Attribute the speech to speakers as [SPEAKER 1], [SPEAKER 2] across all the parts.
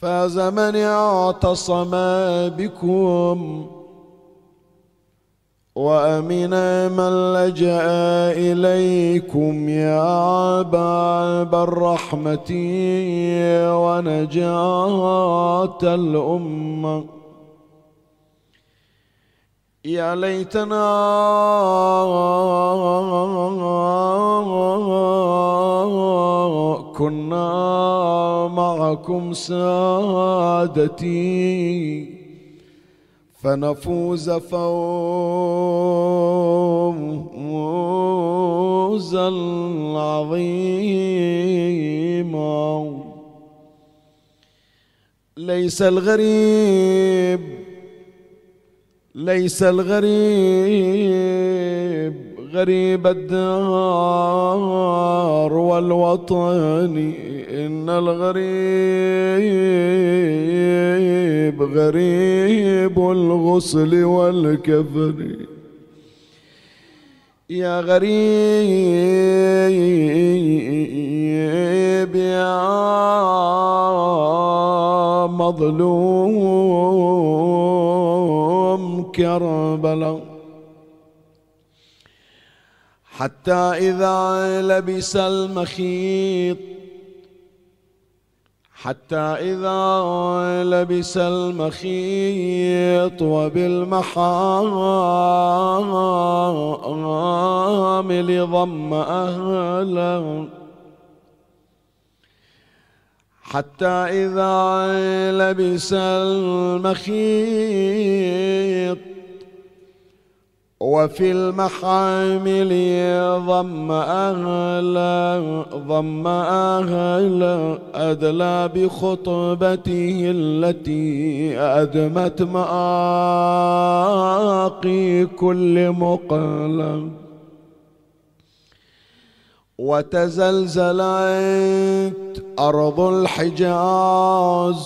[SPEAKER 1] فاز من اعتصم بكم وأمن من لجأ إليكم يا باب الرحمة ونجاة الأمة. يا ليتنا كنا معكم سادتي فنفوز فوزا عظيما. ليس الغريب ليس الغريب غريب الدار والوطن. إن الغريب غريب الغسل والكفن. يا غريب يا مظلوم. كربلاء حتى إذا لبس المخيط حتى إذا لبس المخيط وبالمحامل ضم أهله. حتى إذا لبس المخيط وفي المحامل ضم أهلا ضم أهلا أدلى بخطبته التي أدمت مآقي كل مقلم وتزلزلت أرض الحجاز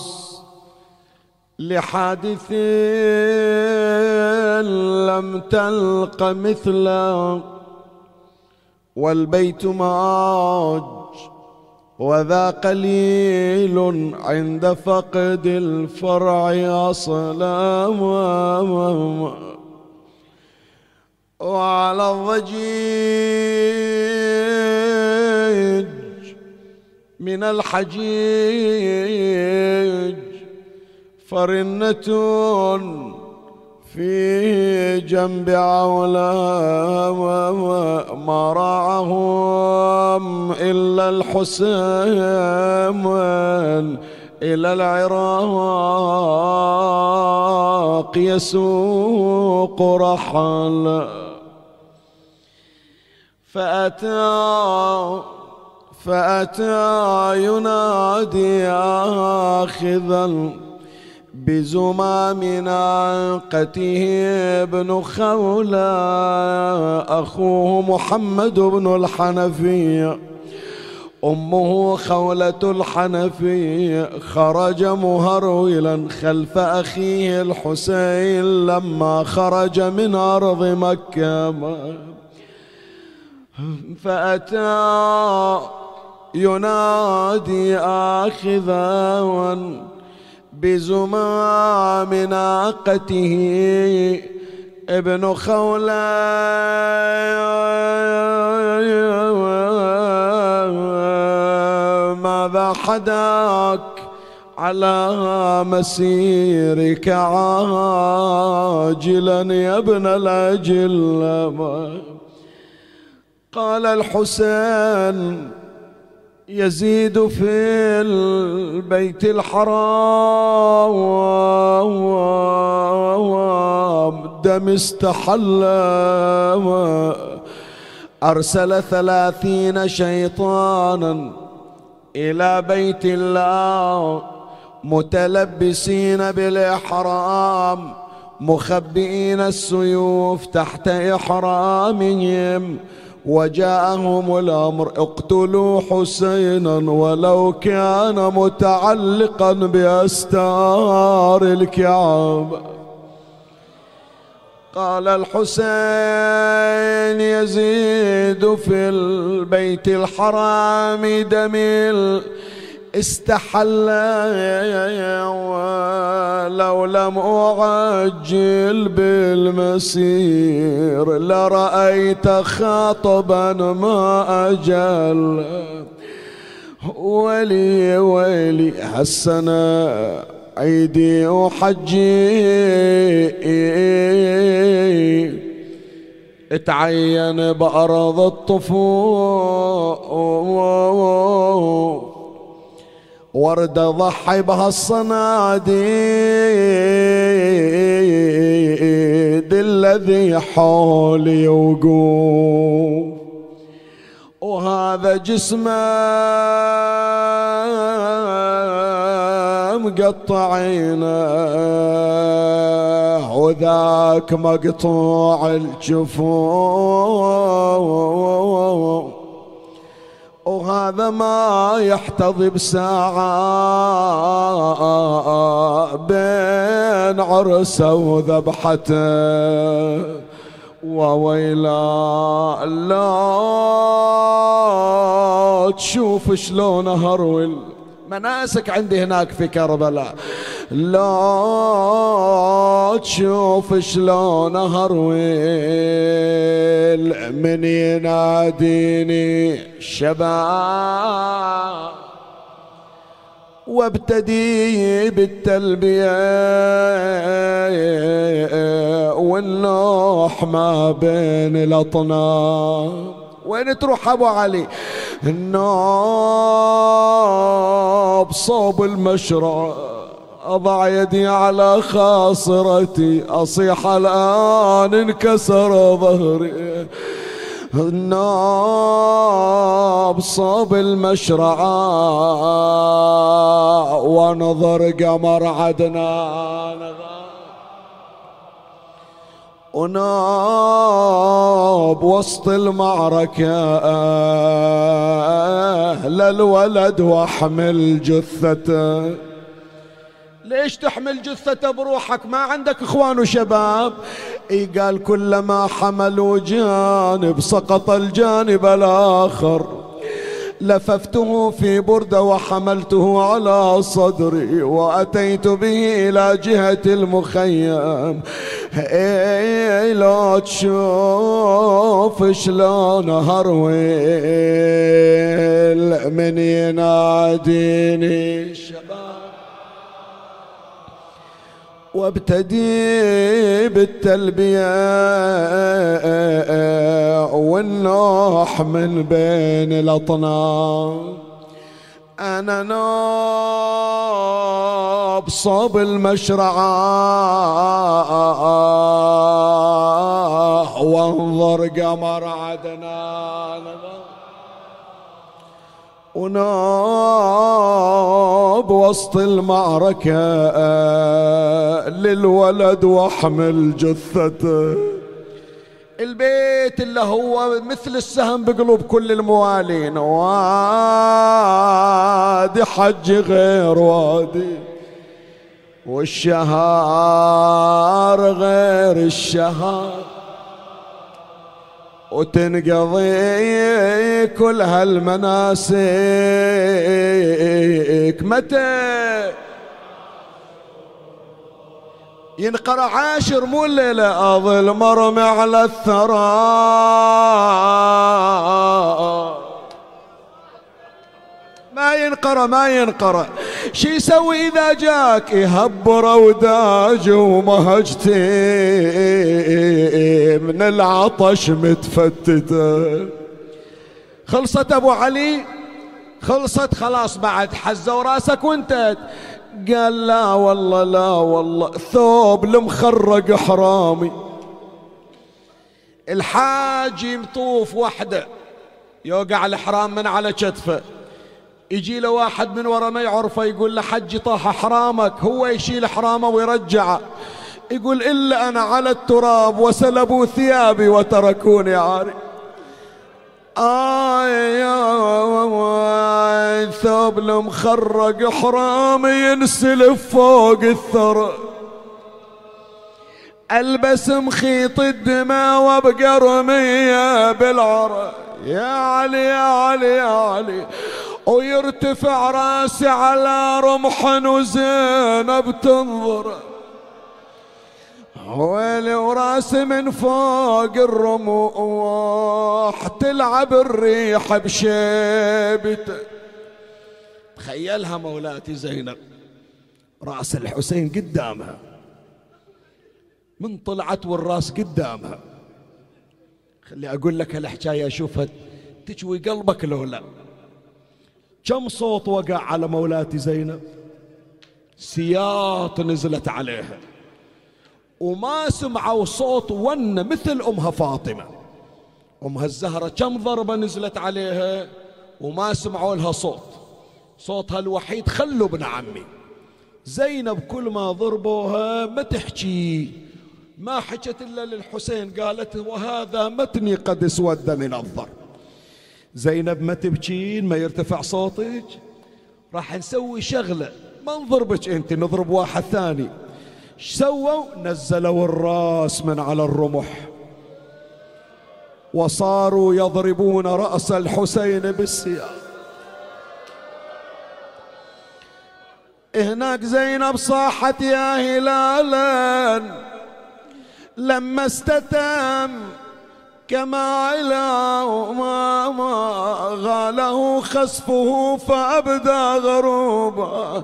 [SPEAKER 1] لحادث لم تلق مثله والبيت ماج وذا قليل عند فقد الفرع أصلا. وعلى الضجيج من الحجيج فرنة في جنب عولا ما راعهم إلا الحسين إلى العراق يسوق رحل فأتى فأتى ينادي آخذا بزمام ناقته ابن خولة أخوه محمد بن الحنفية أمه خولة الحنفي خرج مهرولا خلف أخيه الحسين لما خرج من أرض مكة. فأتى ينادي آخذا بزمام ناقته ابن خولة ماذا حداك على مسيرك عاجلا يا ابن الأجل؟ قال الحسين يزيد في البيت الحرام. دم استحل. أرسل ثلاثين شيطانا إلى بيت الله متلبسين بالإحرام مخبئين السيوف تحت إحرامهم. وجاءهم الأمر اقتلوا حسينا ولو كان متعلقا بأستار الكعبه قال الحسين يزيد في البيت الحرام دميل استحل لو لم أعجل بالمسير لرأيت خاطبا ما أجل. ولي ولي حسنا عيدي وحجي. اتعين بأرض الطفول ورد ضحي بها الصناديد الذي حولي وقوف وهذا جسمه مقطعين وذاك مقطوع الجفوف وهذا ما يحتضي بساعة بين عرسه وذبحته وويلا لا تشوف شلون هرول مناسك عندي هناك في كربلاء. لا تشوف شلون هرويل من يناديني شباب. وابتدي بالتلبية والنوح ما بين الأطناب وين تروح أبو علي؟ النوب صوب المشرع أضع يدي على خاصرتي أصيح الآن انكسر ظهري. الناب صوب المشرعة ونظر قمر عدنان. وناب وسط المعركة أهل الولد وأحمل جثته. ليش تحمل جثته بروحك؟ ما عندك إخوان وشباب. اي قال كلما حملوا جانب سقط الجانب الآخر. لففته في بردة وحملته على صدري وأتيت به إلى جهة المخيم. إيه لا تشوف شلون هرويل من يناديني الشباب وابتدي بالتلبية والنوح من بين الأطناب أنا نوب صوب المشرعة. وانظر قمر عدنان. وناب وسط المعركة للولد واحمل جثته. البيت اللي هو مثل السهم بقلوب كل الموالين وادي حج غير وادي. والشهر غير الشهر وتنقضي كل هالمناسك. متى ينقرأ عاشر مو الليلة؟ أظل مرمي على الثرى. ما ينقرأ ما ينقرأ شي يسوي إذا جاك؟ يهبر وداج ومهجتي. من العطش متفتتة خلصت أبو علي؟ خلصت خلاص بعد حزة وراسك وانت قال لا والله لا والله. ثوب المخرق حرامي. الحاج يطوف وحده. يوقع الحرام من على كتفه. يجي له واحد من ورا ما يعرفه يقول له حجي طاح حرامك هو يشيل حرامه ويرجعه. يقول إلا أنا على التراب وسلبوا ثيابي وتركوني عاري. آي ثوب المخرق حرامي ينسلف فوق الثرى. ألبس مخيط الدماء وابقى رمية بالعرى. يا علي يا علي يا علي. ويرتفع راسي على رمح وزينب تنظر. ويلي وراسي من فوق الرموح تلعب الريح بشيبته. تخيلها مولاتي زينب. راس الحسين قدامها. من طلعت والراس قدامها. خلي أقول لك هالحكايه اشوفها تجوي قلبك لو لا كم صوت وقع على مولاتي زينب؟ سياط نزلت عليها. وما سمعوا صوت ون مثل أمها فاطمة. أمها الزهرة كم ضربة نزلت عليها؟ وما سمعوا لها صوت. صوتها الوحيد خلوا ابن عمي. زينب كل ما ضربوها ما تحكي. ما حكت إلا للحسين قالت وهذا متني قد اسود من الضرب. زينب ما تبكين ما يرتفع صوتك. راح نسوي شغلة. ما نضربك أنت نضرب واحد ثاني. سووا؟ نزلوا الرأس من على الرمح. وصاروا يضربون رأس الحسين بالسياف هناك زينب صاحت يا هلالا. لما استتم كما وما ما غاله خسفه فأبدى غروبا.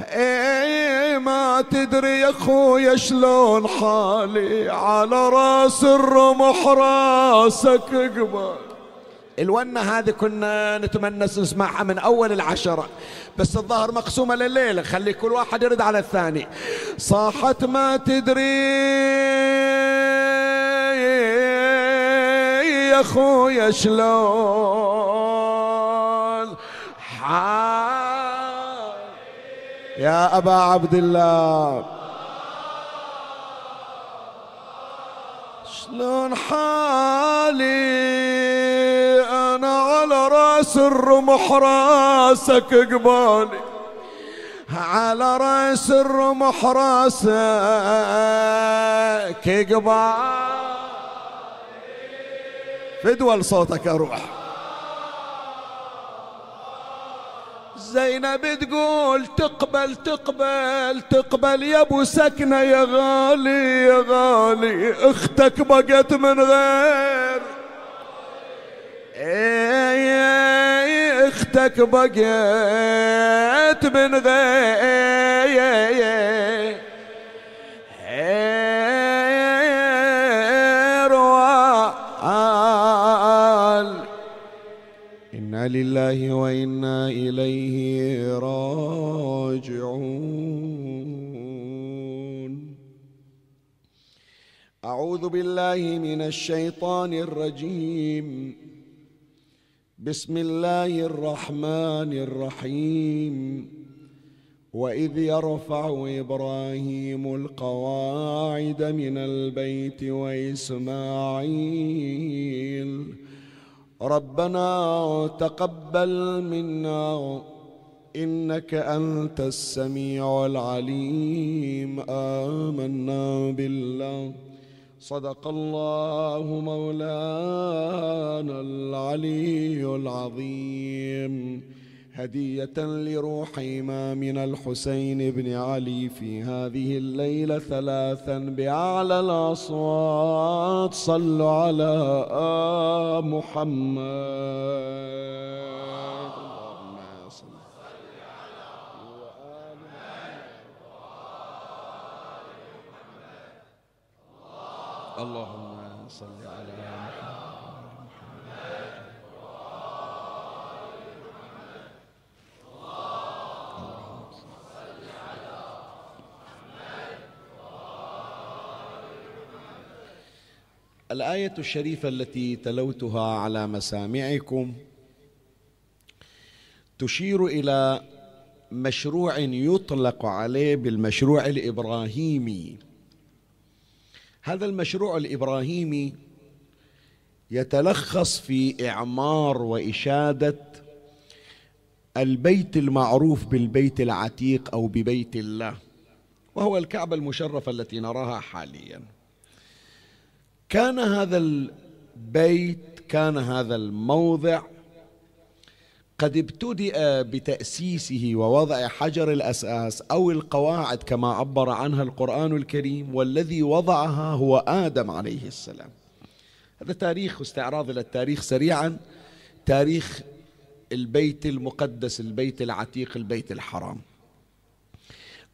[SPEAKER 1] اي ما تدري يا أخويا شلون حالي؟ على راس الرمح راسك قبل الونة هذه كنا نتمنى نسمعها من أول العشرة بس الظهر مقسومة لليلة. خلي كل واحد يرد على الثاني. صاحت ما تدري. يا خويا شلون يا أبا عبد الله. شلون حالي؟ أنا على رأس الرمح راسك قبالي. على رأس الرمح راسك قبالي. فدوى لصوتك أروح زينب تقول تقبل تقبل تقبل يا ابو سكنة يا غالي يا غالي أختك بقت من غير. إيه أختك بقت من غير. لله وإنا إليه راجعون. أعوذ بالله من الشيطان الرجيم. بسم الله الرحمن الرحيم. وإذ يرفع إبراهيم القواعد من البيت وإسماعيل ربنا تقبل منا إنك أنت السميع العليم. آمنا بالله. صدق الله مولانا العلي العظيم. هدية لروح إمامنا الحسين بن علي في هذه الليلة ثلاثا بأعلى الأصوات. صلوا على محمد. اللهم الآية الشريفة التي تلوتها على مسامعكم تشير إلى مشروع يطلق عليه بالمشروع الإبراهيمي. هذا المشروع الإبراهيمي يتلخص في إعمار وإشادة البيت المعروف بالبيت العتيق أو ببيت الله وهو الكعبة المشرفة التي نراها حاليا. كان هذا البيت كان هذا الموضع قد ابتدأ بتأسيسه ووضع حجر الأساس أو القواعد كما عبر عنها القرآن الكريم والذي وضعها هو آدم عليه السلام. هذا تاريخ واستعراض إلى التاريخ سريعا. تاريخ البيت المقدس البيت العتيق البيت الحرام.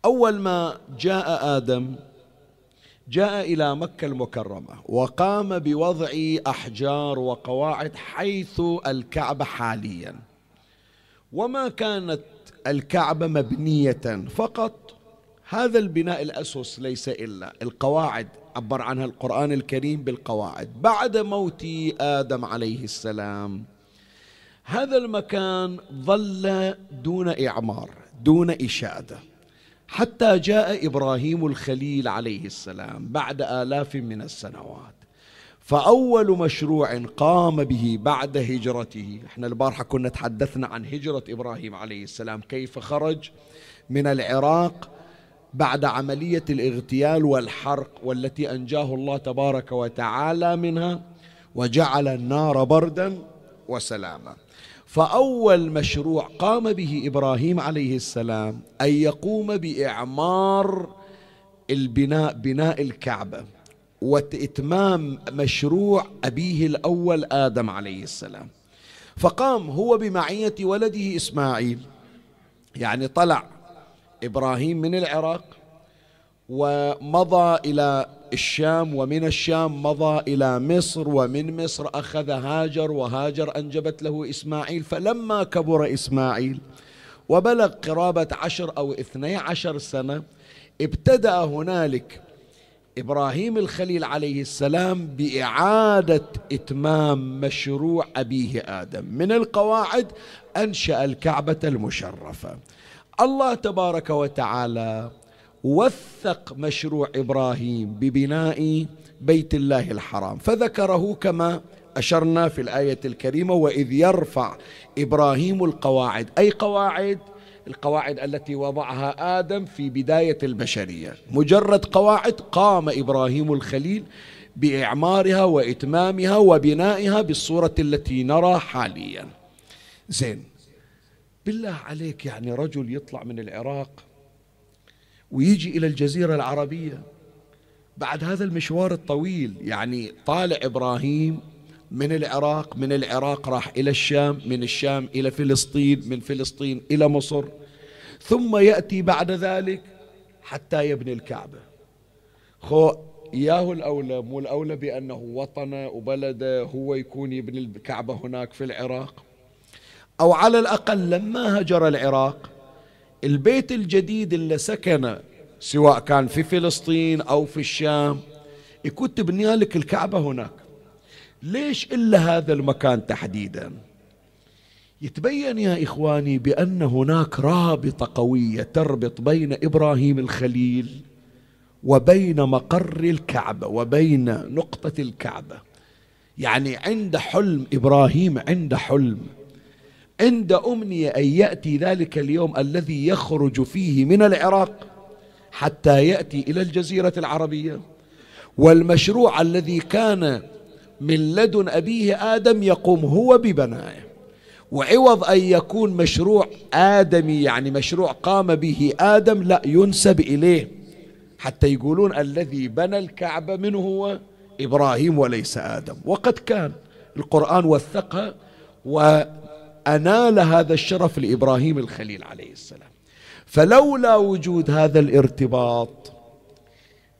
[SPEAKER 1] أول ما جاء آدم جاء إلى مكة المكرمة وقام بوضع أحجار وقواعد حيث الكعبة حالياً. وما كانت الكعبة مبنية فقط هذا البناء الأسس ليس إلا. القواعد عبر عنها القرآن الكريم بالقواعد. بعد موت آدم عليه السلام هذا المكان ظل دون إعمار دون إشادة. حتى جاء إبراهيم الخليل عليه السلام بعد آلاف من السنوات. فأول مشروع قام به بعد هجرته. إحنا البارحة كنا تحدثنا عن هجرة إبراهيم عليه السلام كيف خرج من العراق بعد عملية الاغتيال والحرق والتي أنجاه الله تبارك وتعالى منها وجعل النار بردا وسلاما. فأول مشروع قام به إبراهيم عليه السلام أن يقوم بإعمار البناء بناء الكعبة وإتمام مشروع أبيه الأول آدم عليه السلام. فقام هو بمعية ولده إسماعيل يعني طلع إبراهيم من العراق ومضى إلى الشام ومن الشام مضى إلى مصر ومن مصر أخذ هاجر وهاجر أنجبت له إسماعيل فلما كبر إسماعيل وبلغ قرابة عشر أو اثني عشر سنة ابتدأ هنالك إبراهيم الخليل عليه السلام بإعادة إتمام مشروع أبيه آدم. من القواعد أنشأ الكعبة المشرفة. الله تبارك وتعالى وثق مشروع إبراهيم ببناء بيت الله الحرام. فذكره كما أشرنا في الآية الكريمة وإذ يرفع إبراهيم القواعد. أي قواعد؟ القواعد التي وضعها آدم في بداية البشرية. مجرد قواعد قام إبراهيم الخليل بإعمارها وإتمامها وبنائها بالصورة التي نرى حاليا. زين. بالله عليك يعني رجل يطلع من العراق ويجي إلى الجزيرة العربية. بعد هذا المشوار الطويل يعني طالع إبراهيم من العراق من العراق راح إلى الشام من الشام إلى فلسطين من فلسطين إلى مصر. ثم يأتي بعد ذلك حتى يبني الكعبة. خو إياه الأولى مو الأولى بأنه وطنه وبلده هو يكون يبني الكعبة هناك في العراق. أو على الأقل لما هجر العراق البيت الجديد اللي سكن سواء كان في فلسطين أو في الشام يكون تبني لك الكعبة هناك. ليش إلا هذا المكان تحديدا؟ يتبين يا إخواني بأن هناك رابطة قوية تربط بين إبراهيم الخليل وبين مقر الكعبة وبين نقطة الكعبة. يعني عند حلم إبراهيم عند حلم. عند أمنية أن يأتي ذلك اليوم الذي يخرج فيه من العراق حتى يأتي إلى الجزيرة العربية. والمشروع الذي كان من لدن أبيه آدم يقوم هو ببنائه. وعوض أن يكون مشروع آدمي يعني مشروع قام به آدم لا ينسب إليه. حتى يقولون الذي بنى الكعبة منه هو إبراهيم وليس آدم. وقد كان القرآن وثقها وأنال هذا الشرف لإبراهيم الخليل عليه السلام. فلولا وجود هذا الارتباط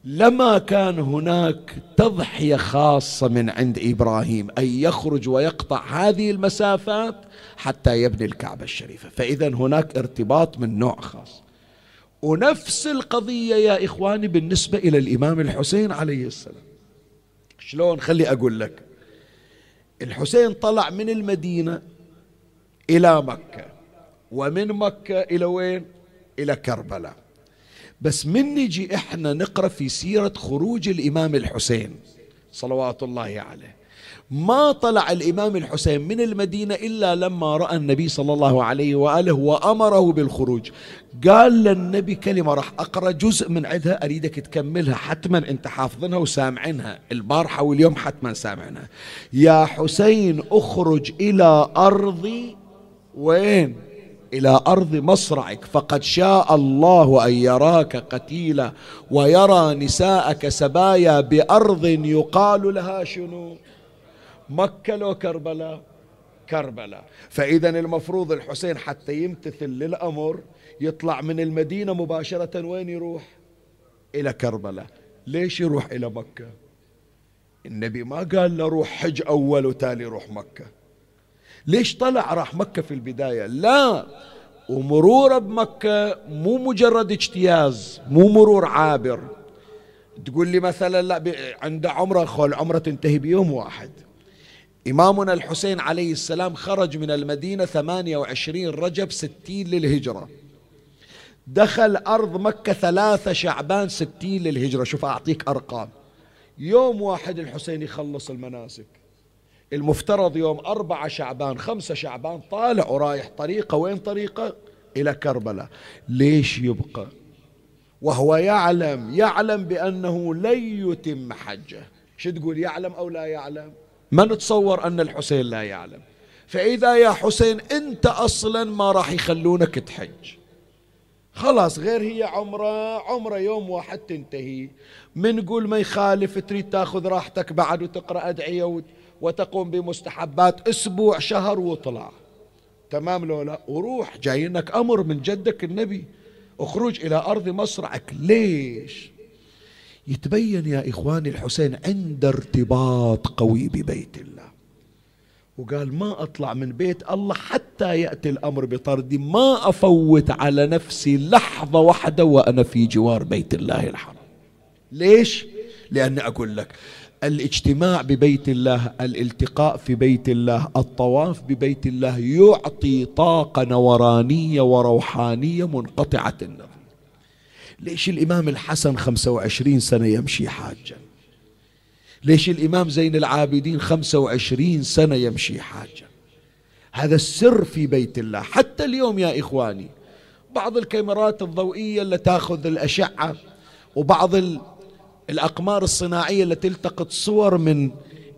[SPEAKER 1] لما كان هناك تضحية خاصة من عند إبراهيم أن يخرج ويقطع هذه المسافات حتى يبني الكعبة الشريفة. فإذا هناك ارتباط من نوع خاص. ونفس القضية يا إخواني بالنسبة إلى الإمام الحسين عليه السلام. شلون؟ خلي أقول لك. الحسين طلع من المدينة إلى مكة. ومن مكة إلى وين؟ إلى كربلاء. بس من نجي إحنا نقرأ في سيرة خروج الإمام الحسين صلوات الله عليه. ما طلع الإمام الحسين من المدينة إلا لما رأى النبي صلى الله عليه وآله وأمره بالخروج. قال للنبي كلمة راح أقرأ جزء من عندها أريدك تكملها حتما أنت حافظنها وسامعينها. البارحه واليوم حتما سامعينها. يا حسين اخرج إلى أرضي وين إلى أرض مصرعك فقد شاء الله أن يراك قتيلا ويرى نساءك سبايا بأرض يقال لها شنو؟ مكة لو كربلاء كربلاء. فإذا المفروض الحسين حتى يمتثل للأمر يطلع من المدينة مباشرة وين يروح؟ إلى كربلاء. ليش يروح إلى مكة؟ النبي ما قال له روح حج أول وتالي روح مكة. ليش طلع راح مكة في البداية؟ لا ومروره بمكة مو مجرد اجتياز مو مرور عابر. تقول لي مثلا لا عنده عمرة خول عمرة تنتهي بيوم واحد. إمامنا الحسين عليه السلام خرج من المدينة 28 رجب 60 للهجرة. دخل أرض مكة ثلاثة شعبان 60 للهجرة. شوف أعطيك أرقام. يوم واحد الحسين يخلص المناسك. المفترض يوم أربعة شعبان خمسة شعبان طالع ورايح طريقة وين طريقة؟ إلى كربلاء. ليش يبقى؟ وهو يعلم يعلم بأنه لن يتم حجه. شو تقول يعلم أو لا يعلم؟ ما نتصور أن الحسين لا يعلم. فإذا يا حسين أنت أصلا ما راح يخلونك تحج. خلاص غير هي عمرة عمرة يوم واحد تنتهي. من قول ما يخالف تريد تاخذ راحتك بعد وتقرأ أدعية وتقوم بمستحبات أسبوع شهر وطلع. تمام لو لا وروح جايينك أمر من جدك النبي. اخرج إلى أرض مصرعك. ليش؟ يتبين يا إخواني الحسين عند ارتباط قوي ببيت الله. وقال ما أطلع من بيت الله حتى يأتي الأمر بطردي. ما أفوت على نفسي لحظة واحدة وأنا في جوار بيت الله الحرام. ليش؟ لاني أقول لك الاجتماع ببيت الله الالتقاء في بيت الله الطواف ببيت الله يعطي طاقة نورانية وروحانية منقطعة النظر. ليش الإمام الحسن خمسة وعشرين سنة يمشي حاجا ليش الإمام زين العابدين خمسة وعشرين سنة يمشي حاجا هذا السر في بيت الله. حتى اليوم يا إخواني بعض الكاميرات الضوئية اللي تأخذ الأشعة وبعض الأقمار الصناعية التي تلتقط صور من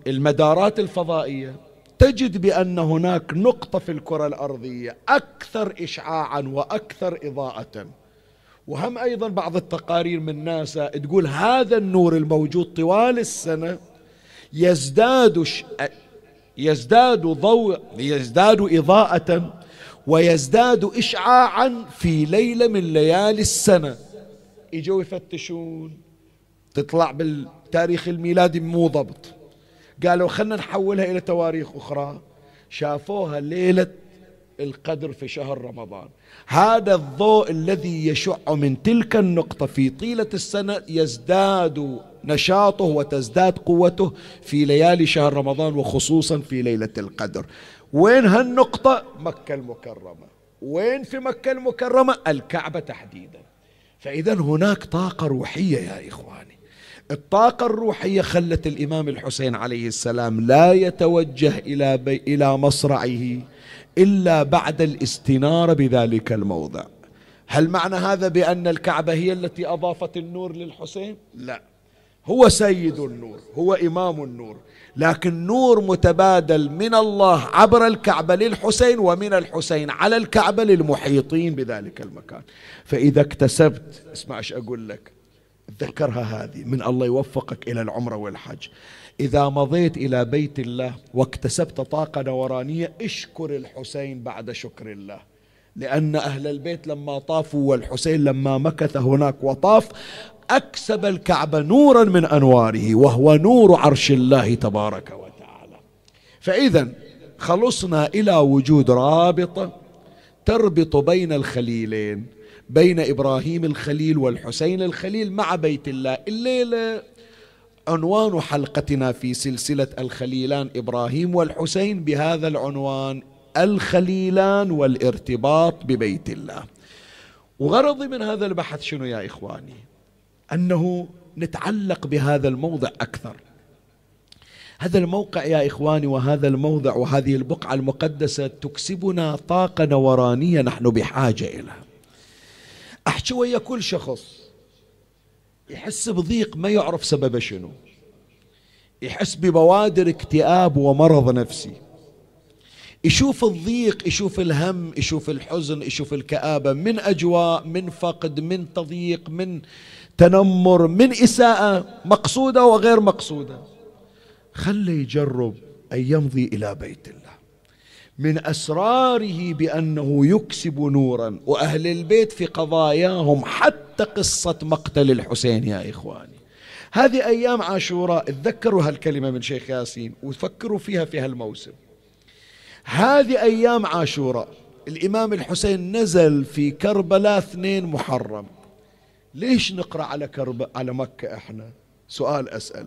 [SPEAKER 1] المدارات الفضائية تجد بأن هناك نقطة في الكرة الأرضية أكثر إشعاعا وأكثر إضاءة. وهم أيضا بعض التقارير من ناسا تقول هذا النور الموجود طوال السنة يزداد ش... يزداد ضوء يزداد إضاءة ويزداد إشعاعا في ليلة من ليالي السنة. يجوا يفتشون تطلع بالتاريخ الميلادي مو ضبط. قالوا خلنا نحولها إلى تواريخ أخرى. شافوها ليلة القدر في شهر رمضان. هذا الضوء الذي يشع من تلك النقطة في طيلة السنة يزداد نشاطه وتزداد قوته في ليالي شهر رمضان وخصوصا في ليلة القدر. وين هالنقطة؟ مكة المكرمة. وين في مكة المكرمة؟ الكعبة تحديدا. فإذا هناك طاقة روحية يا إخواني الطاقة الروحية خلت الإمام الحسين عليه السلام لا يتوجه إلى, بي إلى مصرعه إلا بعد الاستنارة بذلك الموضع. هل معنى هذا بأن الكعبة هي التي أضافت النور للحسين؟ لا. هو سيد النور هو إمام النور لكن نور متبادل من الله عبر الكعبة للحسين ومن الحسين على الكعبة للمحيطين بذلك المكان. فإذا اكتسبت اسمع إيش أقول لك تذكرها هذه من الله يوفقك إلى العمرة والحج. إذا مضيت إلى بيت الله واكتسبت طاقة نورانية اشكر الحسين بعد شكر الله. لأن أهل البيت لما طافوا والحسين لما مكث هناك وطاف أكسب الكعبة نورا من أنواره وهو نور عرش الله تبارك وتعالى. فإذا خلصنا إلى وجود رابطة تربط بين الخليلين. بين إبراهيم الخليل والحسين الخليل مع بيت الله. الليلة عنوان حلقتنا في سلسلة الخليلان إبراهيم والحسين بهذا العنوان الخليلان والارتباط ببيت الله. وغرضي من هذا البحث شنو يا إخواني؟ أنه نتعلق بهذا الموضع أكثر. هذا الموقع يا إخواني وهذا الموضع وهذه البقعة المقدسة تكسبنا طاقة نورانية نحن بحاجة إليها. أحكي ويا كل شخص. يحس بضيق ما يعرف سببه شنو. يحس ببوادر اكتئاب ومرض نفسي. يشوف الضيق يشوف الهم يشوف الحزن يشوف الكآبة من أجواء من فقد من تضييق من تنمر من إساءة مقصودة وغير مقصودة. خلي يجرب أن يمضي إلى بيت الله. من أسراره بأنه يكسب نورا وأهل البيت في قضاياهم حتى قصة مقتل الحسين يا إخواني. هذه أيام عاشوراء تذكروا هالكلمة من شيخ ياسين وفكروا فيها في هالموسم. هذه أيام عاشوراء الإمام الحسين نزل في كربلاء اثنين محرم. ليش نقرأ على كرب على مكة إحنا؟ سؤال أسأل.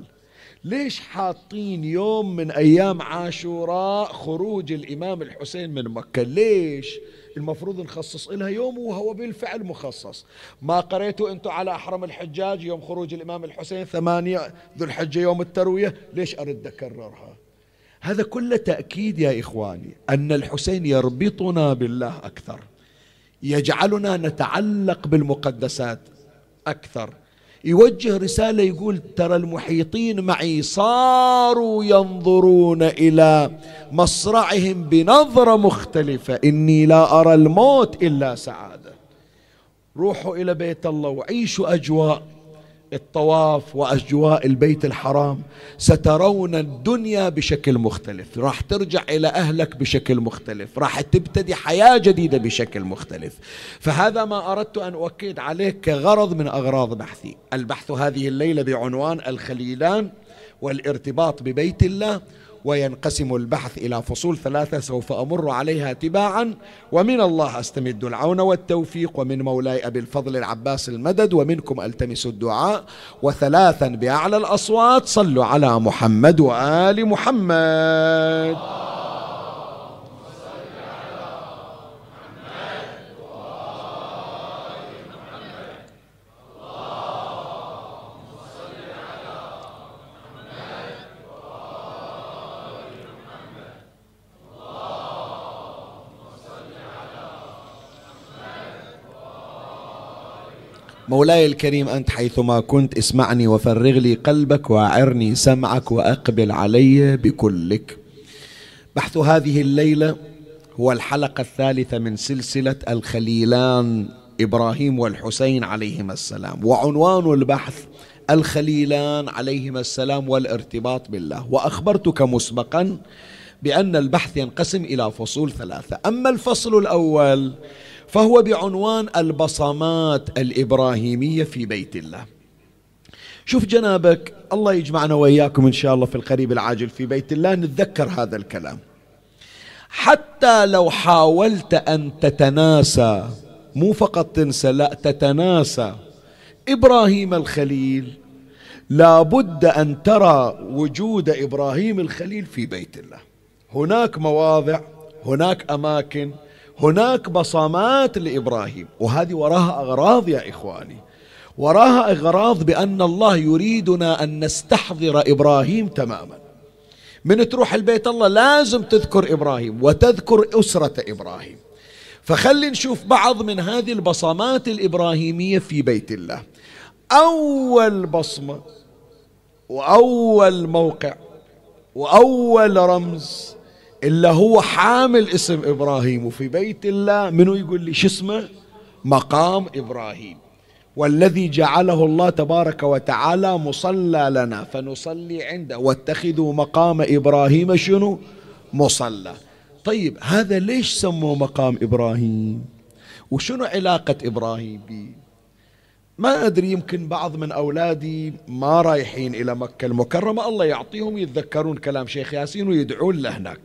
[SPEAKER 1] ليش حاطين يوم من أيام عاشوراء خروج الإمام الحسين من مكة؟ ليش؟ المفروض نخصص لها يوم وهو بالفعل مخصص. ما قريتوا أنتم على أحرم الحجاج يوم خروج الإمام الحسين ثمانية ذو الحجة يوم التروية؟ ليش أرد أكررها؟ هذا كله تأكيد يا إخواني أن الحسين يربطنا بالله أكثر يجعلنا نتعلق بالمقدسات أكثر. يوجه رسالة يقول ترى المحيطين معي صاروا ينظرون إلى مصرعهم بنظرة مختلفة. إني لا أرى الموت إلا سعادة. روحوا إلى بيت الله وعيشوا أجواء الطواف وأجواء البيت الحرام سترون الدنيا بشكل مختلف. راح ترجع إلى أهلك بشكل مختلف. راح تبتدي حياة جديدة بشكل مختلف. فهذا ما أردت أن أؤكد عليه كغرض من أغراض بحثي. البحث هذه الليلة بعنوان الخليلان والارتباط ببيت الله وينقسم البحث إلى فصول ثلاثة سوف أمر عليها تباعا. ومن الله أستمد العون والتوفيق ومن مولاي أبي الفضل العباس المدد ومنكم ألتمس الدعاء. وثلاثا بأعلى الأصوات صلوا على محمد وآل محمد. مولاي الكريم أنت حيثما كنت اسمعني وفرغ لي قلبك وأعرني سمعك وأقبل علي بكلك. بحث هذه الليلة هو الحلقة الثالثة من سلسلة الخليلان إبراهيم والحسين عليهما السلام. وعنوان البحث الخليلان عليهما السلام والارتباط بالله. وأخبرتك مسبقا بأن البحث ينقسم إلى فصول ثلاثة. أما الفصل الأول فهو بعنوان البصمات الإبراهيمية في بيت الله. شوف جنابك الله يجمعنا وإياكم إن شاء الله في القريب العاجل في بيت الله نتذكر هذا الكلام. حتى لو حاولت أن تتناسى مو فقط تنسى لا تتناسى إبراهيم الخليل لابد أن ترى وجود إبراهيم الخليل في بيت الله. هناك مواضع هناك أماكن هناك بصمات لإبراهيم وهذه وراها أغراض يا إخواني. وراها أغراض بأن الله يريدنا أن نستحضر إبراهيم تماما. من تروح البيت الله لازم تذكر إبراهيم وتذكر أسرة إبراهيم. فخلي نشوف بعض من هذه البصمات الإبراهيمية في بيت الله. أول بصمة وأول موقع وأول رمز إلا هو حامل اسم إبراهيم. وفي بيت الله منو يقول لي شو اسمه؟ مقام إبراهيم. والذي جعله الله تبارك وتعالى مصلى لنا. فنصلي عنده. واتخذوا مقام إبراهيم شنو؟ مصلى. طيب هذا ليش سموه مقام إبراهيم؟ وشنو علاقة إبراهيم به ما أدري يمكن بعض من أولادي ما رايحين إلى مكة المكرمة. الله يعطيهم يتذكرون كلام شيخ ياسين ويدعون له هناك.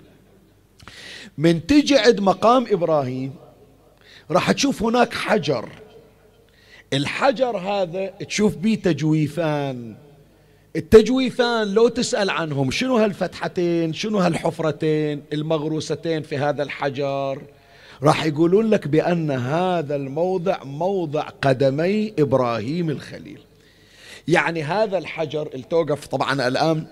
[SPEAKER 1] من تجي عند مقام إبراهيم راح تشوف هناك حجر. الحجر هذا تشوف بيه تجويفان. التجويفان لو تسأل عنهم شنو هالفتحتين شنو هالحفرتين المغروستين في هذا الحجر راح يقولون لك بأن هذا الموضع موضع قدمي إبراهيم الخليل. يعني هذا الحجر التوقف طبعا الآن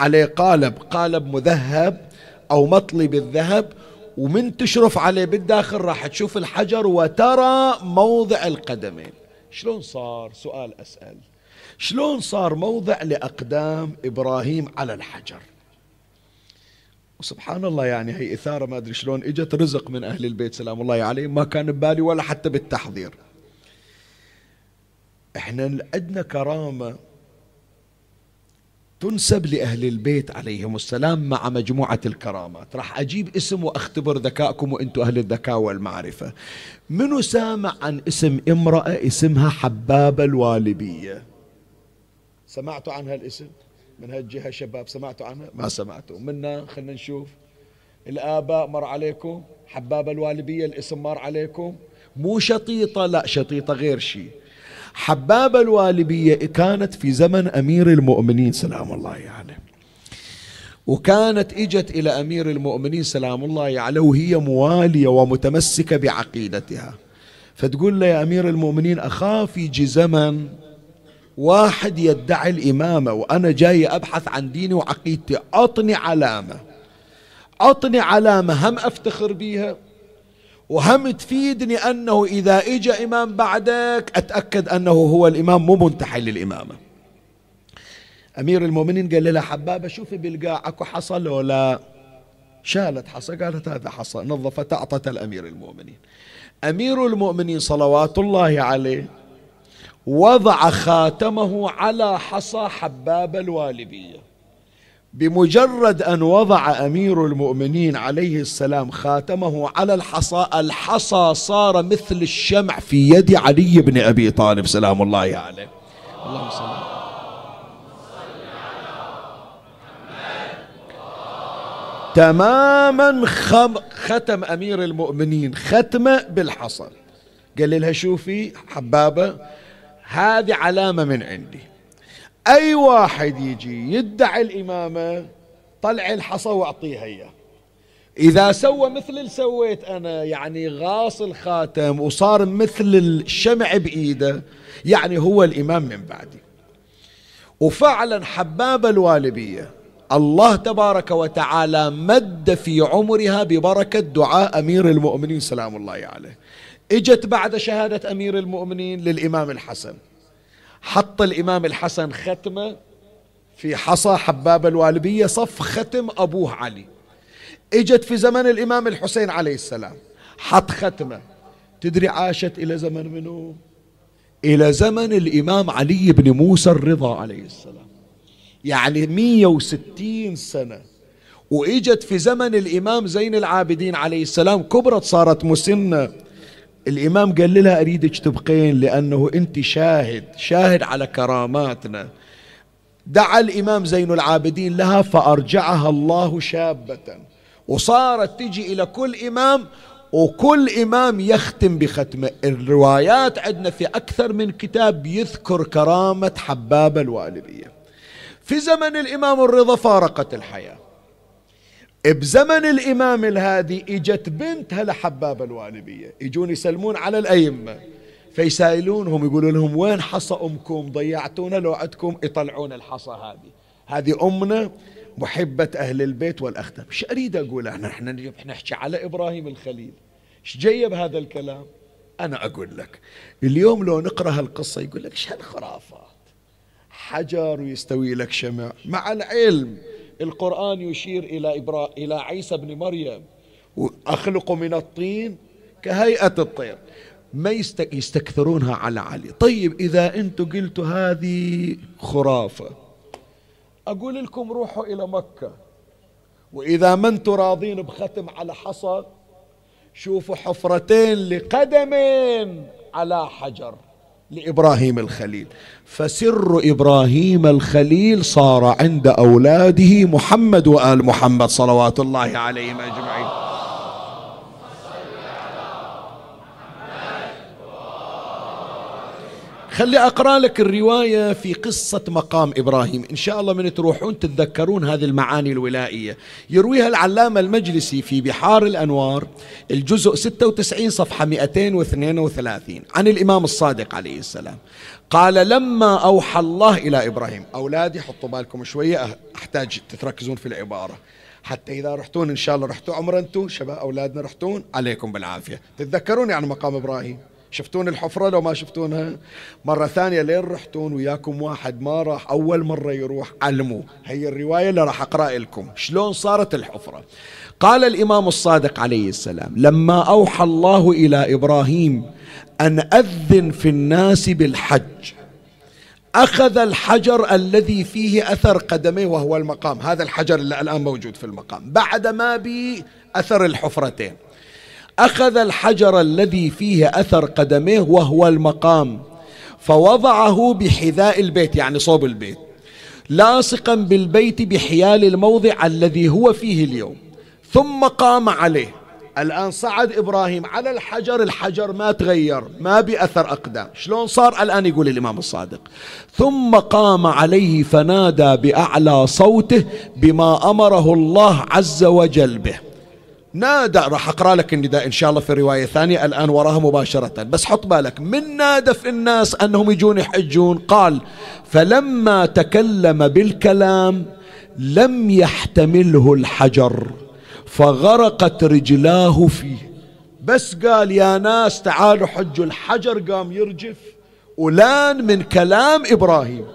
[SPEAKER 1] عليه قالب قالب مذهب أو مطلي بالذهب ومن تشرف عليه بالداخل راح تشوف الحجر وترى موضع القدمين. شلون صار؟ سؤال أسأل. شلون صار موضع لأقدام إبراهيم على الحجر؟ وسبحان الله يعني هي إثارة ما أدري شلون إجت رزق من أهل البيت سلام الله عليهم ما كان ببالي ولا حتى بالتحضير. إحنا عندنا كرامة تنسب لأهل البيت عليهم السلام مع مجموعة الكرامات. راح أجيب اسم وأختبر ذكائكم وأنتم أهل الذكاء والمعرفة. منو سامع عن اسم امرأة اسمها حبابة الوالبية؟ سمعتوا عن هالاسم من هالجهة شباب سمعتوا عنها؟ ما سمعتوا. منا خلنا نشوف. الآباء مر عليكم؟ حبابة الوالبية الاسم مر عليكم؟ مو شطيطة لا شطيطة غير شيء حبابة الوالبية كانت في زمن أمير المؤمنين سلام الله عليه يعني. وكانت إجت إلى أمير المؤمنين سلام الله عليه وهي موالية ومتمسكة بعقيدتها فتقول له يا أمير المؤمنين اخاف يجي زمن واحد يدعي الإمامة وأنا جاي أبحث عن ديني وعقيدتي اعطني علامة اعطني علامة هم أفتخر بيها وهم تفيدني أنه إذا إجى إمام بعدك أتأكد أنه هو الإمام مو منتحي للإمامة. أمير المؤمنين قال لها حبابة شوفي بالقاع أكو حصى لو لا. شالت حصى قالت هذا حصى نظفت أعطت الأمير المؤمنين. أمير المؤمنين صلوات الله عليه وضع خاتمه على حصى حباب الوالبيه بمجرد أن وضع أمير المؤمنين عليه السلام خاتمه على الحصى الحصى صار مثل الشمع في يد علي بن أبي طالب. سلام الله عليه. اللهم صل تماما ختم أمير المؤمنين ختمة بالحصى. قال لها شوفي حبابة هذه علامة من عندي. أي واحد يجي يدعي الإمامة طلع الحصى واعطيها إياه إذا سوى مثل اللي سويت أنا يعني غاص الخاتم وصار مثل الشمع بإيده يعني هو الإمام من بعدي. وفعلا حباب الوالبية الله تبارك وتعالى مد في عمرها ببركة دعاء أمير المؤمنين سلام الله عليه. إجت بعد شهادة أمير المؤمنين للإمام الحسن. حط الإمام الحسن ختمة في حصى حباب الوالبية صف ختم أبوه علي. إجت في زمن الإمام الحسين عليه السلام حط ختمة. تدري عاشت إلى زمن منه إلى زمن الإمام علي بن موسى الرضا عليه السلام. يعني 160 سنة. وإجت في زمن الإمام زين العابدين عليه السلام كبرت صارت مسنة. الإمام قال لها أريدك تبقين لأنه أنت شاهد شاهد على كراماتنا. دعا الإمام زين العابدين لها فأرجعها الله شابة. وصارت تجي إلى كل إمام وكل إمام يختم بختمة الروايات عندنا في أكثر من كتاب يذكر كرامة حباب الوالبية في زمن الإمام الرضا فارقت الحياة. بزمن الإمام الهادي إجت بنتها لحباب الوالبية. يجون يسلمون على الأئمة. فيسائلونهم يقولوا لهم وين حصى أمكم ضيعتونا لو عندكم. يطلعون الحصى هذه. هذه أمنا محبة أهل البيت والأخدم إيش أريد أقول أنا؟ إحنا نحكي على إبراهيم الخليل. إيش جاي بهذا الكلام؟ أنا أقول لك اليوم لو نقرأ هالقصة يقول لك إيش هالخرافات؟ حجر ويستوي لك شمع. مع العلم القرآن يشير إلى إبرا... إلى عيسى بن مريم. وأخلق من الطين كهيئة الطير. ما يستكثرونها على علي. طيب إذا أنتم قلتوا هذه خرافة. أقول لكم روحوا إلى مكة. وإذا ما أنتم راضين بختم على حصى شوفوا حفرتين لقدمين على حجر. لإبراهيم الخليل. فسر إبراهيم الخليل صار عند أولاده محمد وآل محمد صلوات الله عليهم أجمعين. خلي أقرأ لك الرواية في قصة مقام إبراهيم. إن شاء الله من تروحون تتذكرون هذه المعاني الولائية. يرويها العلامة المجلسي في بحار الأنوار الجزء 96 صفحة 232 عن الإمام الصادق عليه السلام. قال لما أوحى الله إلى إبراهيم. أولادي حطوا بالكم شوية أحتاج تتركزون في العبارة. حتى إذا رحتون إن شاء الله رحتوا عمر أنتم شباب أولادنا رحتون عليكم بالعافية. تتذكرون يعني مقام إبراهيم؟ شفتون الحفرة لو ما شفتونها؟ مرة ثانية لين رحتون وياكم واحد ما راح أول مرة يروح علموا. هي الرواية اللي راح أقرأ لكم. شلون صارت الحفرة؟ قال الإمام الصادق عليه السلام لما أوحى الله إلى إبراهيم أن أذن في الناس بالحج أخذ الحجر الذي فيه أثر قدميه وهو المقام. هذا الحجر اللي الآن موجود في المقام. بعد ما بي أثر الحفرتين. أخذ الحجر الذي فيه أثر قدميه وهو المقام فوضعه بحذاء البيت يعني صوب البيت لاصقا بالبيت بحيال الموضع الذي هو فيه اليوم ثم قام عليه. الآن صعد إبراهيم على الحجر الحجر ما تغير ما بأثر أقدام. شلون صار؟ الآن يقول الإمام الصادق. ثم قام عليه فنادى بأعلى صوته بما أمره الله عز وجل به. نادى راح أقرأ لك النداء إن شاء الله في رواية ثانية الآن وراها مباشرة. بس حط بالك من نادى في الناس أنهم يجون يحجون؟ قال فلما تكلم بالكلام لم يحتمله الحجر فغرقت رجلاه فيه. بس قال يا ناس تعالوا حجوا الحجر قام يرجف. ولان من كلام إبراهيم.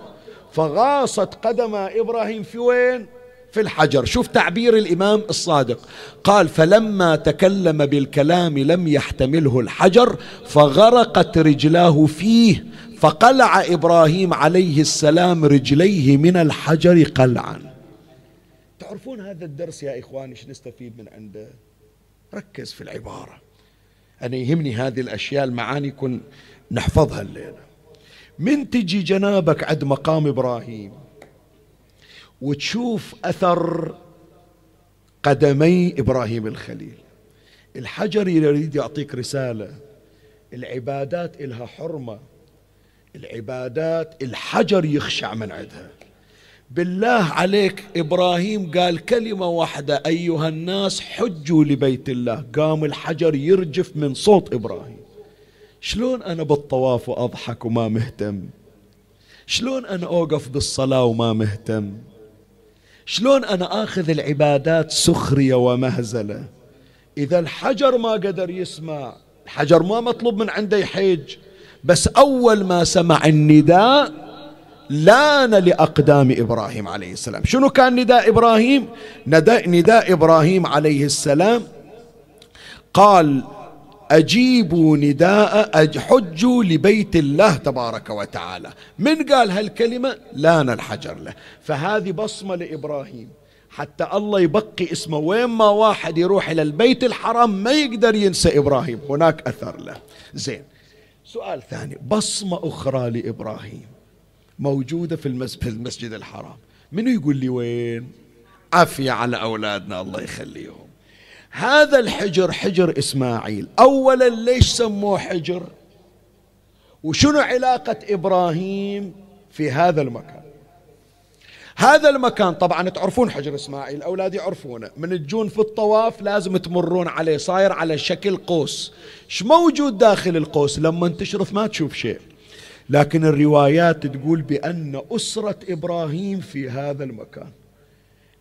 [SPEAKER 1] فغاصت قدم إبراهيم في وين؟ في الحجر. شوف تعبير الإمام الصادق. قال فلما تكلم بالكلام لم يحتمله الحجر فغرقت رجلاه فيه فقلع إبراهيم عليه السلام رجليه من الحجر قلعا. تعرفون هذا الدرس يا إخواني إيش نستفيد من عنده؟ ركز في العبارة. أنا يهمني هذه الأشياء المعاني كن نحفظها الليلة. من تجي جنابك عند مقام إبراهيم وتشوف أثر قدمي إبراهيم الخليل. الحجر يريد يعطيك رسالة العبادات إلها حرمة العبادات الحجر يخشع من عندها. بالله عليك إبراهيم قال كلمة واحدة أيها الناس حجوا لبيت الله. قام الحجر يرجف من صوت إبراهيم. شلون أنا بالطواف وأضحك وما مهتم؟ شلون أنا أوقف بالصلاة وما مهتم؟ شلون أنا آخذ العبادات سخرية ومهزلة؟ إذا الحجر ما قدر يسمع الحجر ما مطلوب من عنده يحج بس أول ما سمع النداء لأن لأقدام إبراهيم عليه السلام. شنو كان نداء إبراهيم؟ نداء, نداء إبراهيم عليه السلام قال أجيبوا نداء حجوا لبيت الله تبارك وتعالى. من قال هالكلمة؟ لأن الحجر له. فهذه بصمة لإبراهيم. حتى الله يبقي اسمه. وين ما واحد يروح إلى البيت الحرام ما يقدر ينسى إبراهيم. هناك أثر له. زين. سؤال ثاني. بصمة أخرى لإبراهيم. موجودة في المسجد الحرام. منو يقول لي وين؟ عافية على أولادنا. الله يخليهم. هذا الحجر حجر إسماعيل. أولا ليش سموه حجر؟ وشنو علاقة إبراهيم في هذا المكان؟ هذا المكان طبعا تعرفون حجر إسماعيل أولادي يعرفونه. من تجون في الطواف لازم تمرون عليه صاير على شكل قوس. إيش موجود داخل القوس؟ لما تشرف ما تشوف شيء. لكن الروايات تقول بأن أسرة إبراهيم في هذا المكان.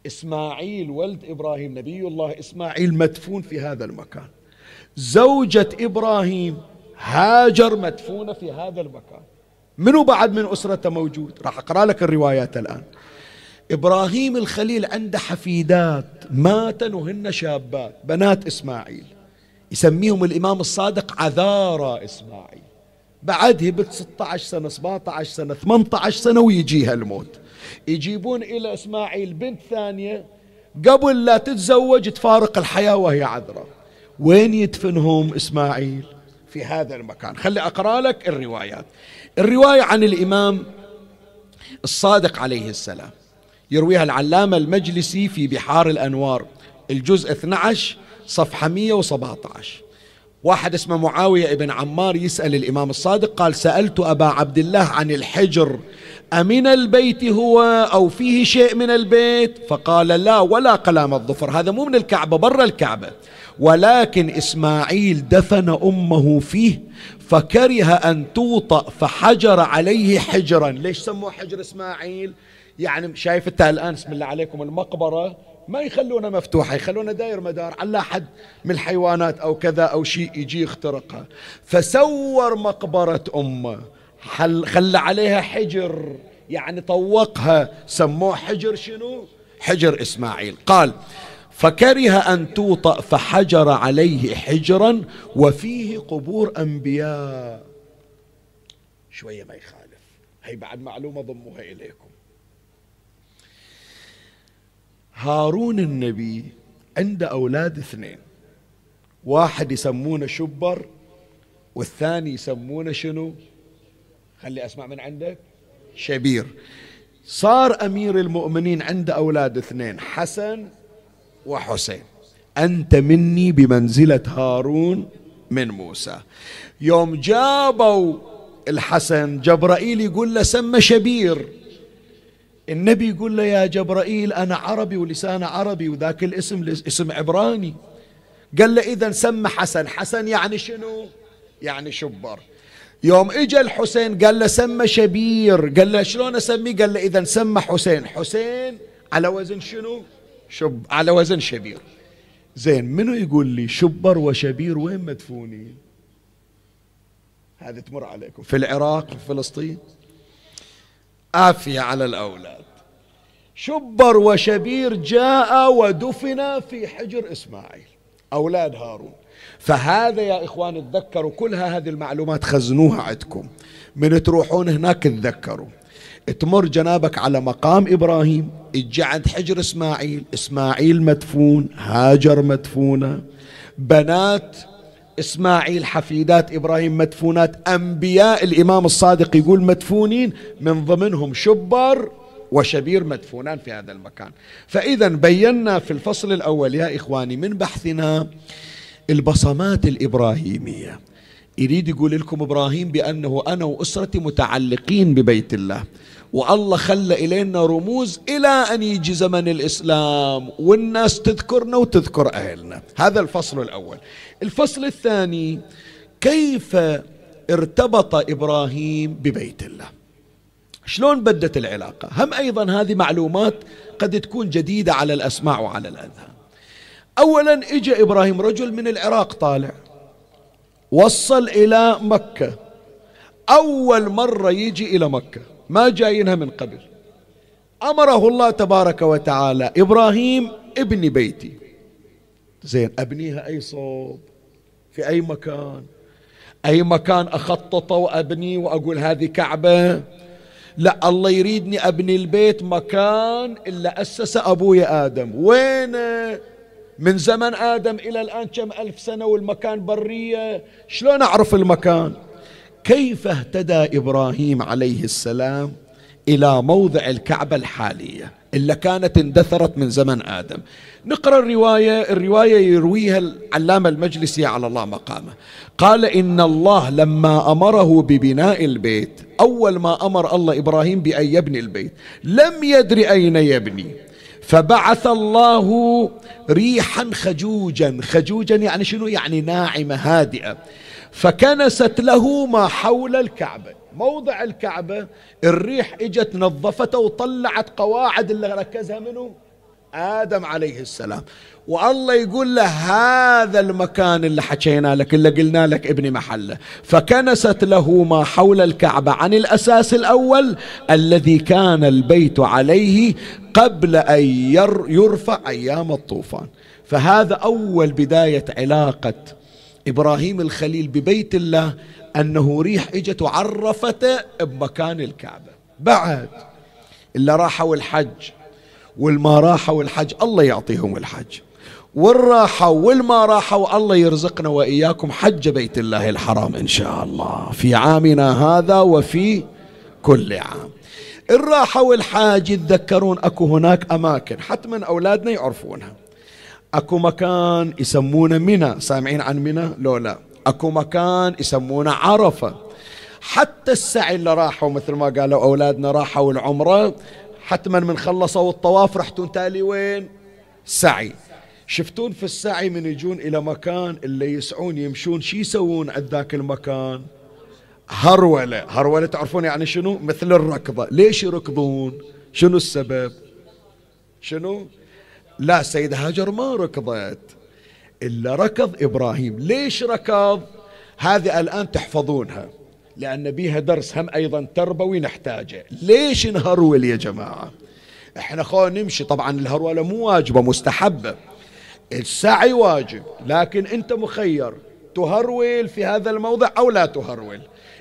[SPEAKER 1] إسماعيل ولد إبراهيم نبي الله إسماعيل مدفون في هذا المكان. زوجة إبراهيم هاجر مدفونة في هذا المكان. منو بعد من أسرته موجود؟ راح أقرأ لك الروايات الآن. إبراهيم الخليل عنده حفيدات ماتن وهن شابات بنات إسماعيل. يسميهم الإمام الصادق عذارى إسماعيل. بعد هبت 16 سنة 17 سنة 18 سنة ويجيها الموت. يجيبون إلى إسماعيل بنت ثانية قبل لا تتزوج تفارق الحياة وهي عذراء وين يدفنهم إسماعيل؟ في هذا المكان. خلي أقرأ لك الروايات. الرواية عن الإمام الصادق عليه السلام. يرويها العلامة المجلسي في بحار الأنوار الجزء 12 صفحة 117 واحد اسمه معاوية ابن عمار يسأل الإمام الصادق قال سألت أبا عبد الله عن الحجر أمن البيت هو أو فيه شيء من البيت؟ فقال لا ولا قلام الظفر. هذا مو من الكعبة برا الكعبة. ولكن إسماعيل دفن أمه فيه فكره أن توطأ فحجر عليه حجرا. ليش سموه حجر إسماعيل؟ يعني شايف أنت الآن بسم الله عليكم المقبرة ما يخلونها مفتوحة يخلونها داير مدار. على حد من الحيوانات أو كذا أو شيء يجي يخترقها. فسور مقبرة أمه. حل خلى عليها حجر يعني طوقها سموه حجر شنو؟ حجر إسماعيل. قال فكره أن توطأ فحجر عليه حجرا وفيه قبور أنبياء. شوية ما يخالف. هي بعد معلومة ضموها إليكم. هارون النبي عنده أولاد اثنين. واحد يسمونه شبر والثاني يسمونه شنو؟ خلي أسمع من عندك. شبير. صار أمير المؤمنين عنده أولاد اثنين حسن وحسين. أنت مني بمنزلة هارون من موسى. يوم جابوا الحسن جبرائيل يقول له سمى شبير. النبي يقول له يا جبرائيل أنا عربي ولسان عربي وذاك الاسم اسم عبراني. قال له إذا سمى حسن. حسن يعني شنو؟ يعني شبر. يوم اجى الحسين قال له سمى شبير. قال له شلون أسميه؟ قال له اذا سمى حسين. حسين على وزن شنو؟ شب على وزن شبير. زين منو يقول لي شبر وشبير وين مدفونين؟ هذه تمر عليكم. في العراق في فلسطين؟ عافية على الأولاد. شبر وشبير جاء ودفن في حجر إسماعيل. أولاد هارون. فهذا يا إخوان تذكروا كلها هذه المعلومات خزنوها عندكم. من تروحون هناك تذكروا. تمر جنابك على مقام إبراهيم أجي عند حجر إسماعيل إسماعيل مدفون هاجر مدفونة بنات إسماعيل حفيدات إبراهيم مدفونات أنبياء الإمام الصادق يقول مدفونين من ضمنهم شبر وشبير مدفونان في هذا المكان. فإذا بينا في الفصل الأول يا إخواني من بحثنا البصمات الإبراهيمية. يريد يقول لكم إبراهيم بأنه أنا وأسرتي متعلقين ببيت الله. والله خلى إلينا رموز إلى أن يجي زمن الإسلام والناس تذكرنا وتذكر أهلنا. هذا الفصل الأول. الفصل الثاني كيف ارتبط إبراهيم ببيت الله؟ شلون بدت العلاقة؟ هم أيضا هذه معلومات قد تكون جديدة على الأسماع وعلى الأذهان. أولا إجا إبراهيم رجل من العراق طالع. وصل إلى مكة. أول مرة يجي إلى مكة. ما جايينها من قبل. أمره الله تبارك وتعالى إبراهيم ابني بيتي. زين أبنيها أي صوب؟ في أي مكان؟ أي مكان أخططه وأبني وأقول هذه كعبة؟ لا الله يريدني أبني البيت مكان إلا أسسه أبوي آدم. وين من زمن آدم إلى الآن كم ألف سنة والمكان برية؟ شلون أعرف المكان؟ كيف اهتدى إبراهيم عليه السلام إلى موضع الكعبة الحالية إلا كانت اندثرت من زمن آدم؟ نقرأ الرواية الرواية يرويها العلامة المجلسي على الله مقامه. قال إن الله لما أمره ببناء البيت أول ما أمر الله إبراهيم بأن يبني البيت لم يدري أين يبني. فبعث الله ريحا خجوجا. خجوجا يعني شنو؟ يعني ناعمة هادئة. فكنست له ما حول الكعبة. موضع الكعبة الريح إجت نظفته وطلعت قواعد اللي ركزها منه آدم عليه السلام. والله يقول له هذا المكان اللي حكينا لك اللي قلنا لك ابن محله. فكنست له ما حول الكعبة عن الأساس الأول الذي كان البيت عليه قبل أن يرفع أيام الطوفان. فهذا أول بداية علاقة إبراهيم الخليل ببيت الله أنه ريح إجت وعرفته بمكان الكعبة. بعد اللي راحوا الحج. والما راحوا الحج الله يعطيهم الحج. والراحة والما راحوا الله يرزقنا وإياكم حج بيت الله الحرام إن شاء الله. في عامنا هذا وفي كل عام. الراحة والحاج يتذكرون أكو هناك أماكن حتما أولادنا يعرفونها. أكو مكان يسمونه منى سامعين عن منى؟ لو لا. أكو مكان يسمونه عرفة. حتى السعي اللي راحوا مثل ما قالوا أولادنا راحوا العمرة حتما من خلصوا الطواف رحتون تالي وين؟ سعي. شفتون في السعي من يجون إلى مكان اللي يسعون يمشون؟ شي يسوون عند ذاك المكان؟ هرولة. هرولة تعرفون يعني شنو؟ مثل الركضة. ليش يركضون؟ شنو السبب؟ شنو؟ لا سيدة هاجر ما ركضت. إلا ركض إبراهيم. ليش ركض؟ هذه الآن تحفظونها. لأن بيها درس هم أيضا تربوي نحتاجه. ليش نهرول يا جماعة؟ إحنا خو نمشي. طبعا الهرولة مو واجبة مستحبة السعي واجب لكن أنت مخير. تهرول في هذا الموضع أو لا تهرول؟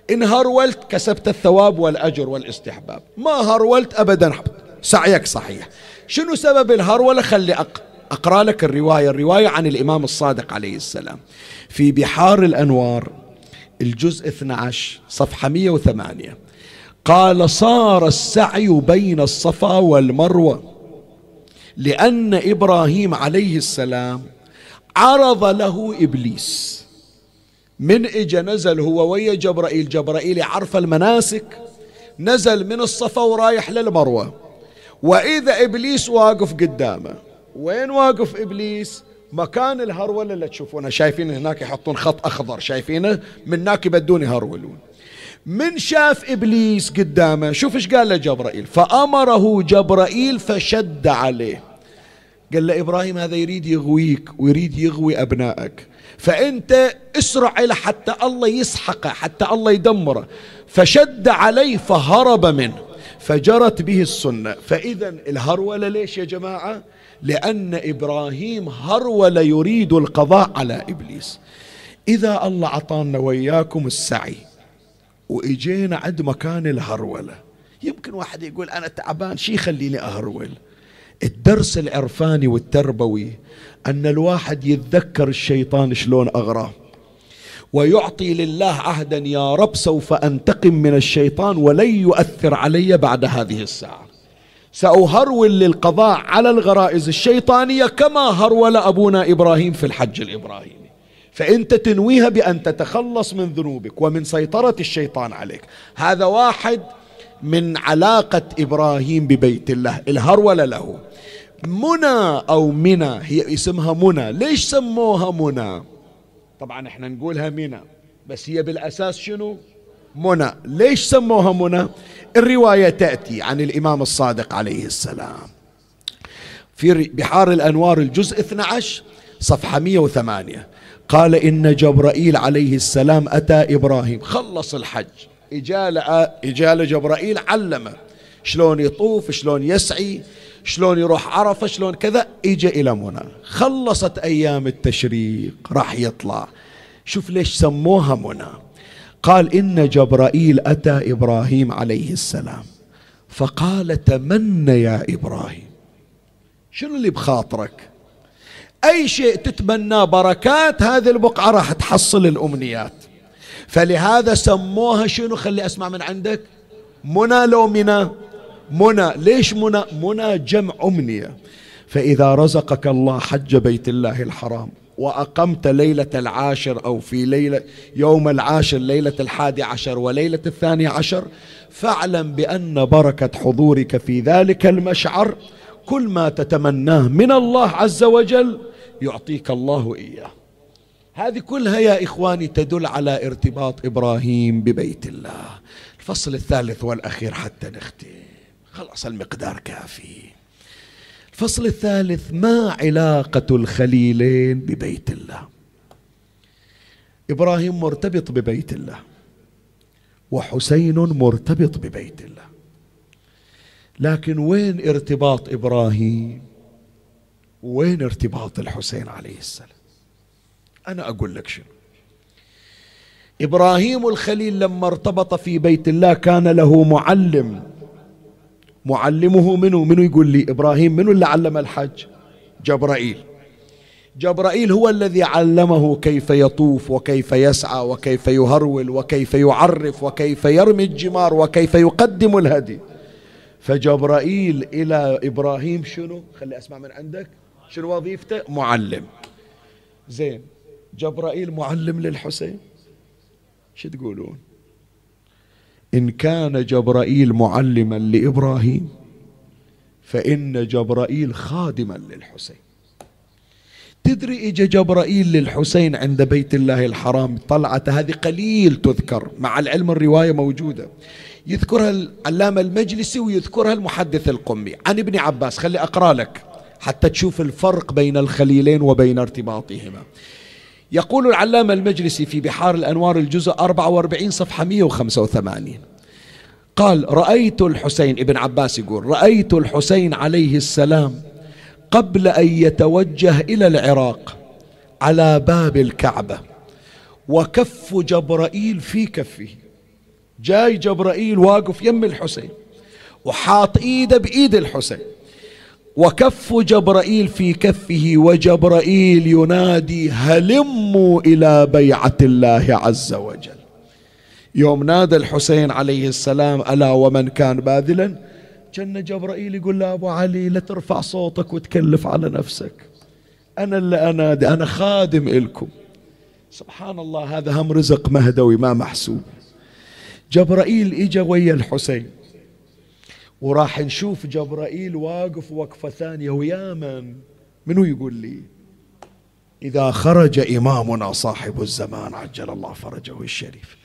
[SPEAKER 1] إن هرولت كسبت الثواب والأجر والاستحباب. ما هرولت ابدا. سعيك صحيح. شنو سبب الهرولة؟ خلي أقرأ لك الرواية الرواية عن الإمام الصادق عليه السلام. في بحار الأنوار الجزء 12 صفحة 108 قال صار السعي بين الصفا والمروة لأن إبراهيم عليه السلام عرض له إبليس. من إجا نزل هو ويا جبرائيل جبرائيل يعرف المناسك نزل من الصفا ورايح للمروة. وإذا إبليس واقف قدامه وين واقف إبليس؟ مكان الهرولة اللي تشوفونه. شايفين هناك يحطون خط أخضر. شايفينه؟ من هناك يبدون يهرولون. من شاف إبليس قدامه شوف إيش قال له جبرائيل. فأمره جبرائيل فشد عليه. قال له إبراهيم هذا يريد يغويك ويريد يغوي أبنائك. فأنت اسرع إلى حتى الله يسحقه حتى الله يدمره. فشد عليه فهرب منه. فجرت به السنة. فإذا الهرولة ليش يا جماعة؟ لأن إبراهيم هرول يريد القضاء على إبليس. إذا الله عطانا وياكم السعي وإجينا عند مكان الهرولة يمكن واحد يقول أنا تعبان شي يخليني أهرول؟ الدرس العرفاني والتربوي أن الواحد يتذكر الشيطان شلون أغراه. ويعطي لله عهدا يا رب سوف أنتقم من الشيطان ولن يؤثر علي بعد هذه الساعة. سأهرول للقضاء على الغرائز الشيطانية كما هرول أبونا إبراهيم في الحج الإبراهيمي. فأنت تنويها بأن تتخلص من ذنوبك ومن سيطرة الشيطان عليك. هذا واحد من علاقة إبراهيم ببيت الله الهرولة له. منى أو منى هي اسمها منى. ليش سموها منى؟ طبعا إحنا نقولها منى بس هي بالأساس شنو؟ منى ليش سموها منى الرواية تأتي عن الإمام الصادق عليه السلام. في بحار الأنوار الجزء 12 صفحة 108 قال إن جبرائيل عليه السلام أتى إبراهيم. خلص الحج. إجال, إجال جبرائيل علمه. شلون يطوف شلون يسعي شلون يروح عرفة شلون كذا. إجا إلى منى خلصت أيام التشريق. راح يطلع. شوف ليش سموها منى قال إن جبرائيل أتى إبراهيم عليه السلام. فقال تمنى يا إبراهيم. شنو اللي بخاطرك؟ أي شيء تتمناه بركات هذه البقعة راح تحصل الأمنيات. فلهذا سموها شنو؟ خلي أسمع من عندك. منى لو منى؟ منى. ليش منى؟ منى جمع أمنية. فإذا رزقك الله حج بيت الله الحرام وأقمت ليلة العاشر أو في ليلة يوم العاشر ليلة الحادي عشر وليلة الثاني عشر فاعلم بأن بركة حضورك في ذلك المشعر كل ما تتمناه من الله عز وجل يعطيك الله إياه. هذه كلها يا إخواني تدل على ارتباط إبراهيم ببيت الله. الفصل الثالث والأخير حتى نختم. خلاص المقدار كافي. الفصل الثالث ما علاقة الخليلين ببيت الله؟ إبراهيم مرتبط ببيت الله وحسين مرتبط ببيت الله. لكن وين ارتباط إبراهيم؟ وين ارتباط الحسين عليه السلام؟ أنا أقول لك شنو؟ إبراهيم الخليل لما ارتبط في بيت الله كان له معلم. معلمه منه منه يقول لي؟ إبراهيم منه اللي علم الحج جبرائيل. جبرائيل هو الذي علمه كيف يطوف وكيف يسعى وكيف يهرول وكيف يعرف وكيف يرمي الجمار وكيف يقدم الهدي. فجبرائيل إلى إبراهيم شنو؟ خلي أسمع من عندك. شنو وظيفته؟ معلم. زين. جبرائيل معلم للحسين؟ شو تقولون؟ إن كان جبرائيل معلما لإبراهيم فإن جبرائيل خادما للحسين. تدري إجا جبرائيل للحسين عند بيت الله الحرام طلعة هذه قليل تذكر مع العلم الرواية موجودة. يذكرها العلامة المجلسي ويذكرها المحدث القمي. عن ابن عباس خلي أقرأ لك حتى تشوف الفرق بين الخليلين وبين ارتباطهما. يقول العلامة المجلسي في بحار الأنوار الجزء 44 صفحة 185 قال رأيت الحسين ابن عباس يقول رأيت الحسين عليه السلام قبل أن يتوجه إلى العراق على باب الكعبة وكف جبرائيل في كفه. جاي جبرائيل واقف يم الحسين وحاط إيده بإيد الحسين. وكف جبرائيل في كفه وجبرائيل ينادي هلموا إلى بيعة الله عز وجل. يوم نادى الحسين عليه السلام ألا ومن كان باذلا؟ كان جبرائيل يقول له أبو علي لا ترفع صوتك وتكلف على نفسك. أنا اللي أنادي أنا خادم إلكم. سبحان الله هذا هم رزق مهدوي ما محسوب. جبرائيل إجا ويا الحسين. وراح نشوف جبرائيل واقف وقفة ثانية ويا من؟ منو يقول لي؟ إذا خرج إمامنا صاحب الزمان عجل الله فرجه الشريف.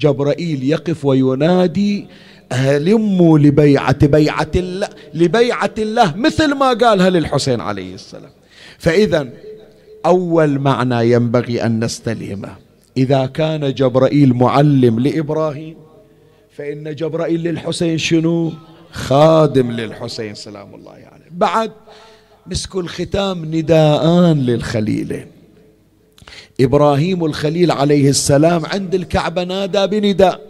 [SPEAKER 1] جبرائيل يقف وينادي هلموا لبيعة بيعة الله لبيعة الله. مثل ما قالها للحسين عليه السلام. فإذا أول معنى ينبغي أن نستلهمه. إذا كان جبرائيل معلم لإبراهيم فإن جبرائيل للحسين شنو؟ خادم للحسين سلام الله عليه. يعني. بعد مسك الختام نداءان للخليلين. إبراهيم الخليل عليه السلام عند الكعبة نادى بنداء.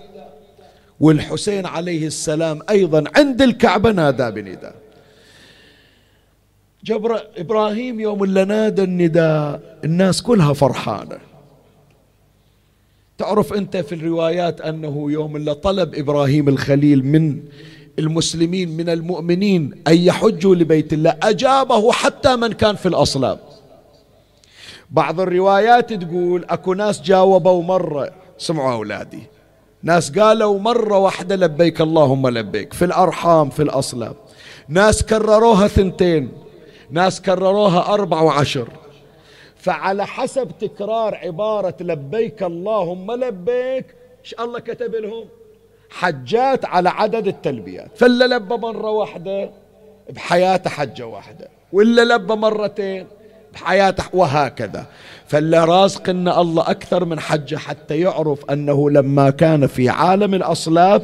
[SPEAKER 1] والحسين عليه السلام أيضا عند الكعبة نادى بنداء. جبر إبراهيم يوم اللي نادى النداء الناس كلها فرحانة. تعرف أنت في الروايات أنه يوم اللي طلب إبراهيم الخليل من المسلمين من المؤمنين أن يحجوا لبيت الله. أجابه حتى من كان في الأصلاب. بعض الروايات تقول أكو ناس جاوبوا مرة سمعوا أولادي. ناس قالوا مرة واحدة لبيك اللهم لبيك في الأرحام في الأصلاب. ناس كرروها ثنتين ناس كرروها أربع وعشر. فعلى حسب تكرار عبارة لبيك اللهم لبيك إيش الله كتب لهم. حجات على عدد التلبيات. فاللي لبى مرة واحدة بحياته حجة واحدة واللي لبى مرتين بحياته وهكذا. فاللي رازق إن الله أكثر من حجة حتى يعرف أنه لما كان في عالم الأصلاب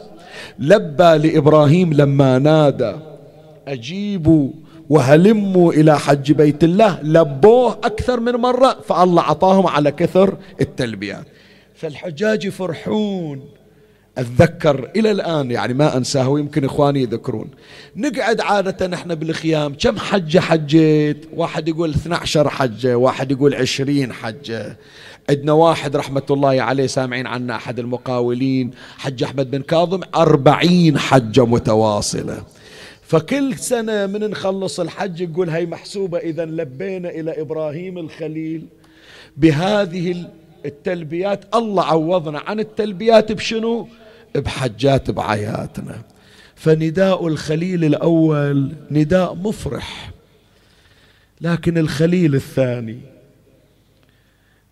[SPEAKER 1] لبى لإبراهيم لما نادى أجيبوا وهلموا إلى حج بيت الله لبوه أكثر من مرة فالله أعطاهم على كثر التلبيات. فالحجاج يفرحون أتذكر إلى الآن يعني ما أنساه ويمكن إخواني يذكرون. نقعد عادة نحن بالخيام. كم حجة حجيت؟ واحد يقول 12 حجة واحد يقول 20 حجة. عندنا واحد رحمة الله عليه سامعين عنا أحد المقاولين حج أحمد بن كاظم أربعين حجة متواصلة. فكل سنة من نخلص الحج يقول هي محسوبة إذا لبينا إلى إبراهيم الخليل بهذه التلبيات. الله عوضنا عن التلبيات بشنو؟ بحجات بعياتنا. فنداء الخليل الأول نداء مفرح. لكن الخليل الثاني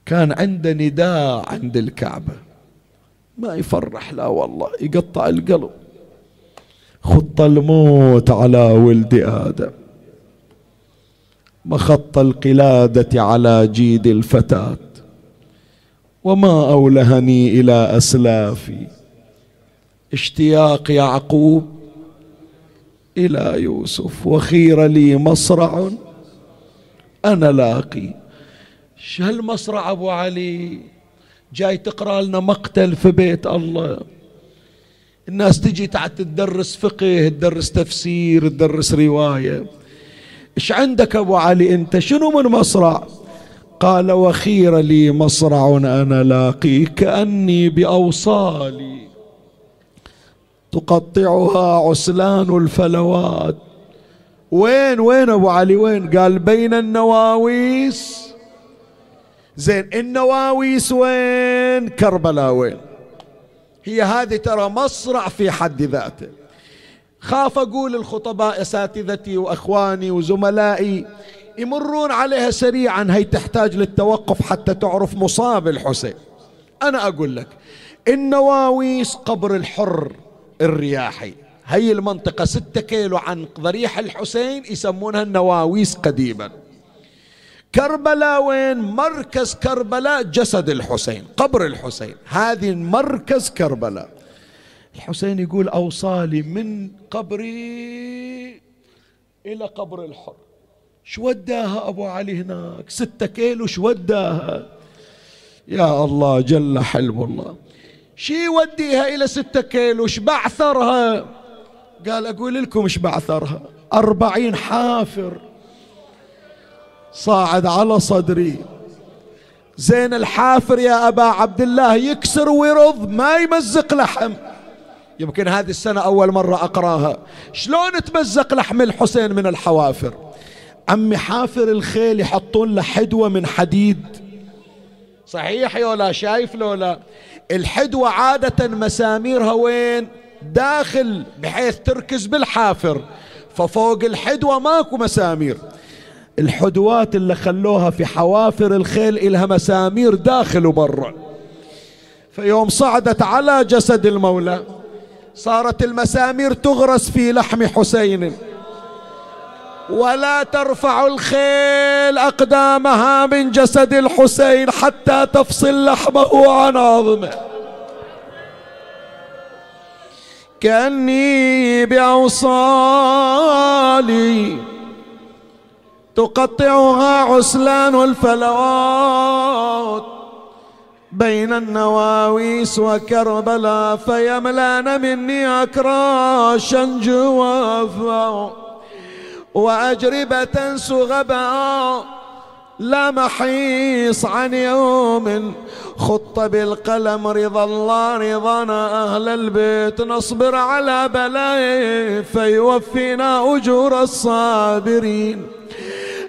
[SPEAKER 1] كان عنده نداء عند الكعبة. ما يفرح لا والله يقطع القلب. خط الموت على ولد آدم. مخط القلادة على جيد الفتاة. وما أولهني إلى أسلافي. اشتياق يعقوب إلى يوسف وخير لي مصرع أنا لاقي. هالمصرع أبو علي جاي تقرأ لنا مقتل في بيت الله. الناس تجي تعال تدرس فقه تدرس تفسير تدرس رواية. إيش عندك أبو علي؟ أنت شنو من مصرع؟ قال وخير لي مصرع أنا لاقي كأني بأوصالي. تقطعها عسلان الفلوات. وين وين أبو علي؟ وين؟ قال بين النواويس. زين النواويس وين؟ كربلاء وين؟ هي هذه ترى مصرع في حد ذاته. خاف أقول الخطباء أساتذتي وأخواني وزملائي يمرون عليها سريعا هي تحتاج للتوقف حتى تعرف مصاب الحسين. أنا أقول لك النواويس قبر الحر. الرياحي. هي المنطقة ستة كيلو عن ضريح الحسين يسمونها النواويس قديما. كربلاء وين؟ مركز كربلاء جسد الحسين قبر الحسين. هذه مركز كربلاء. الحسين يقول أوصالي من قبري إلى قبر الحر. شو وداها أبو علي هناك؟ ستة كيلو شو وداها؟ يا الله جل حلم الله. شي يوديها إلى ستة كيلو إيش بعثرها قال أقول لكم إيش بعثرها أربعين حافر. صاعد على صدري. زين الحافر يا أبا عبد الله يكسر ويرض ما يمزق لحم. يمكن هذه السنة أول مرة أقراها. شلون تمزق لحم الحسين من الحوافر؟ عمي حافر الخيل يحطون له حدوة من حديد. صحيح يولا شايف لولا؟ الحدوة عادة مساميرها وين؟ داخل بحيث تركز بالحافر. ففوق الحدوة ماكو مسامير. الحدوات اللي خلوها في حوافر الخيل إلها مسامير داخل وبرا. فيوم صعدت على جسد المولى صارت المسامير تغرس في لحم حسين. ولا ترفع الخيل أقدامها من جسد الحسين حتى تفصل لحمه عن عظمه. كأني بأوصالي تقطعها عسلان الفلوات بين النواويس وكربلاء فيملان مني أكراشا جوافا وأجربة سغبا لا محيص عن يوم خط بالقلم رضا الله رضانا أهل البيت نصبر على بلاء فيوفينا أجور الصابرين.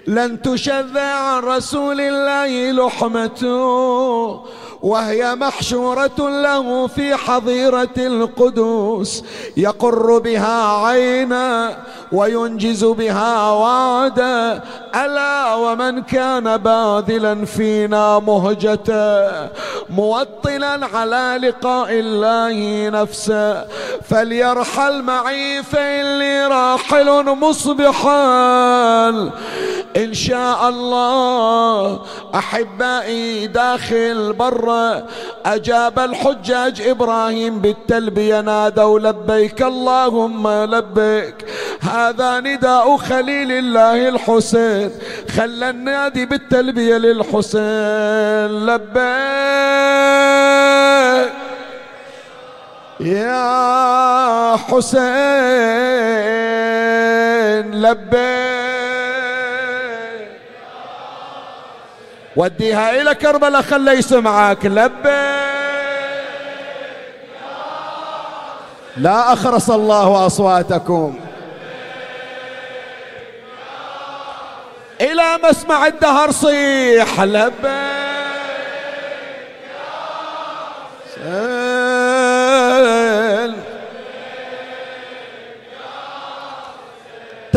[SPEAKER 1] لن تشذ عن رسول الله لحمته وهي محشورة له في حظيرة القدوس. يقر بها عينا وينجز بها وعدا. ألا ومن كان باذلا فينا مهجة. موطلا على لقاء الله نفسه. فليرحل معي فإني راحل مصبحا إن شاء الله أحبائي داخل برا أجاب الحجاج إبراهيم بالتلبية نادوا لبيك اللهم لبيك. هذا نداء خليل الله الحسين خلى النادي بالتلبية للحسين. لبيك يا حسين لبيك وديها إلى كربلاء خلي يسمعك لبيك لا أخرس الله أصواتكم. إلى مسمع الدهر صيح. لبيك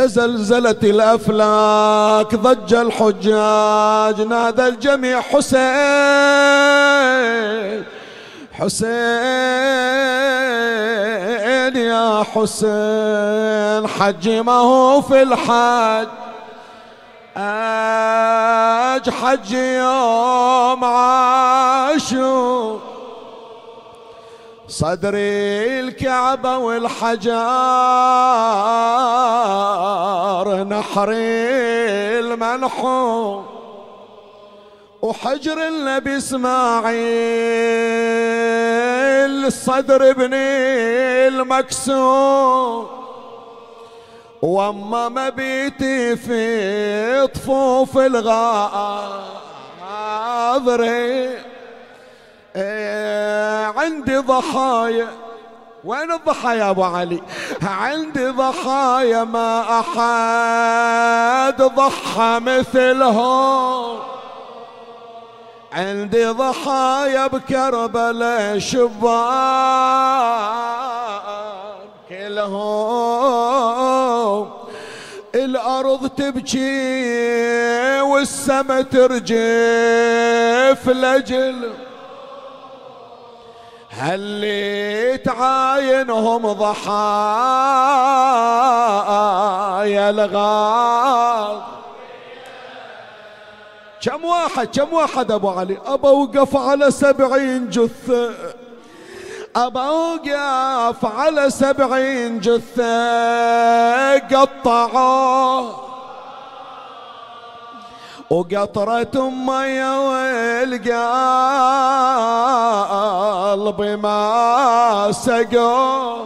[SPEAKER 1] تزلزلت الأفلاك ضج الحجاج نادى الجميع حسين حسين يا حسين حج ما هو في الحج آج حج يوم عاشور. صدري الكعبة والحجار نحري المنحوم وحجر النبي إسماعيل الصدر ابني المكسور وأما مبيتي في طفوف الغاضرين عندي ضحايا. وين الضحايا أبو علي؟ عندي ضحايا ما أحد ضحى مثلهم. عندي ضحايا بكربلاء شبان كلهم. الأرض تبكي والسما ترجف لجل هل تعاينهم ضحايا الغاب كم واحد كم واحد أبو علي؟ ابى اوقف على سبعين جثة ابى اوقف على سبعين جثة قطعوه. وقطرة مية والقلب ما سقوا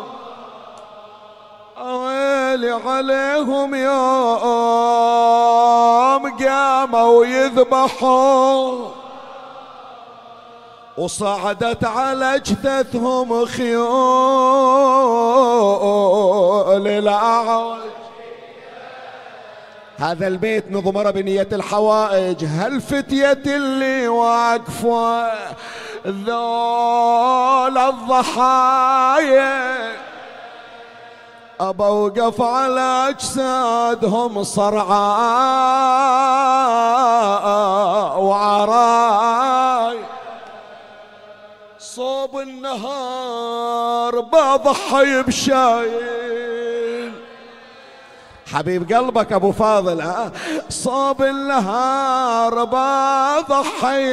[SPEAKER 1] ويلي عليهم يوم قاموا يذبحوا وصعدت على اجثثهم خيول الاعوج هذا البيت نضمر بنية الحوائج. هالفتية اللي واقفة ذول الضحايا؟ أبا وقف على أجسادهم صرعاء وعراي. صوب النهار بضحي بشايل حبيب قلبك أبو فاضل ها صوب النهار بضحي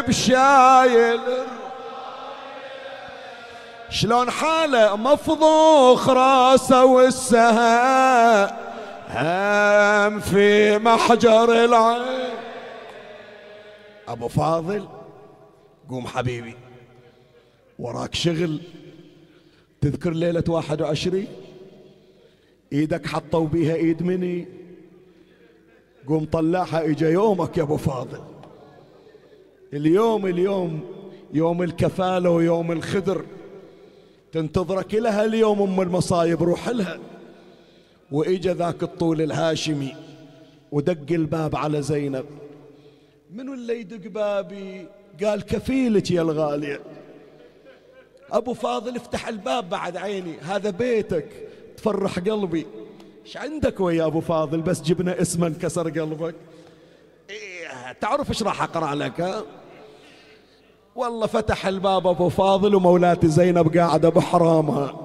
[SPEAKER 1] بشايل شلون حاله؟ مفضوخ راسه والسهام في محجر العين. أبو فاضل قوم حبيبي وراك شغل تذكر واحد وعشرين؟ إيدك حطوا بيها إيد مني. قوم طلعها إجا يومك يا أبو فاضل. اليوم اليوم يوم الكفالة ويوم الخدر. تنتظرك لها اليوم أم المصايب روح لها. وإجا ذاك الطول الهاشمي ودق الباب على زينب. منو اللي يدق بابي؟ قال كفيلك يا الغالية. أبو فاضل افتح الباب بعد عيني هذا بيتك. تفرح قلبي. إيش عندك ويا أبو فاضل؟ بس جبنا اسما كسر قلبك. إيه تعرف إيش راح أقرأ لك ها؟ والله فتح الباب أبو فاضل ومولاتي زينب قاعدة بحرامها.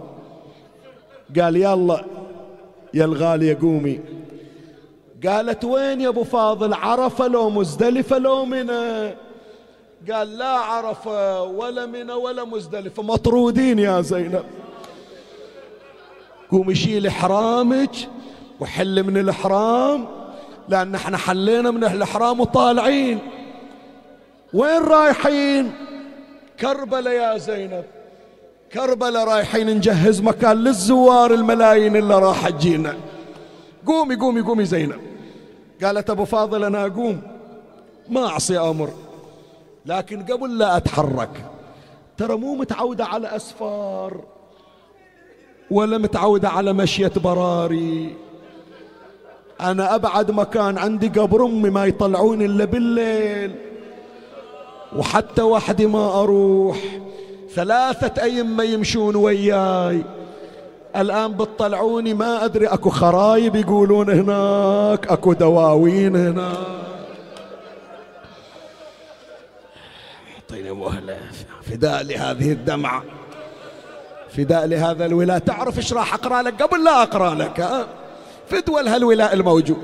[SPEAKER 1] قال يلا يا الغالية قومي. قالت وين يا أبو فاضل؟ عرفه لو مزدلفه لو منى قال لا عرفه ولا منى ولا مزدلفه مطرودين يا زينب. قوم شيل احرامك وحل من الإحرام لأن إحنا حلينا من الإحرام وطالعين. وين رايحين؟ كربلاء يا زينب. كربلاء رايحين نجهز مكان للزوار الملايين اللي راح تجينا. قومي قومي قومي زينب. قالت أبو فاضل أنا أقوم. ما أعصي أمر. لكن قبل لا أتحرك ترى مو متعودة على أسفار. ولا متعودة على مشية براري. أنا أبعد مكان عندي قبر أمي ما يطلعوني إلا بالليل. وحتى وحدي ما أروح. ثلاثة أيام يمشون وياي. الآن بتطلعوني ما أدري أكو خرايب يقولون هناك أكو دواوين هناك. أعطيني مهلة فداء لهذه الدمعة. فداء لهذا الولاء. تعرف إيش راح أقرأ لك؟ قبل لا أقرأ لك ها؟ فدوى لهالولاء الموجود.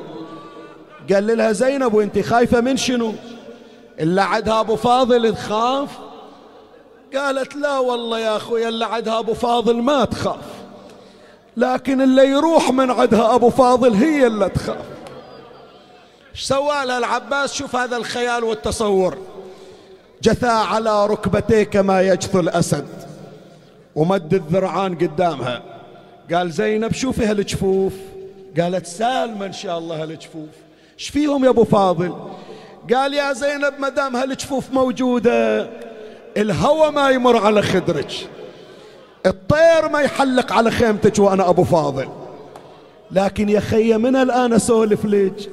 [SPEAKER 1] قال لها زينب وأنت خايفة من شنو؟ إلا عدها أبو فاضل تخاف. قالت لا والله يا أخوي إلا عدها أبو فاضل ما تخاف. لكن اللي يروح من عدها أبو فاضل هي اللي تخاف. إيش سوى لها العباس؟ شوف هذا الخيال والتصور. جثى على ركبتيه كما يجثو الأسد. ومد الذرعان قدامها. قال زينب شوفي هالجفوف قالت سالمة إن شاء الله هالجفوف إيش فيهم يا أبو فاضل؟ قال يا زينب ما دام هالجفوف موجودة الهوى ما يمر على خدرك الطير ما يحلق على خيمتك وأنا أبو فاضل. لكن يا خي من الآن أسولف لك؟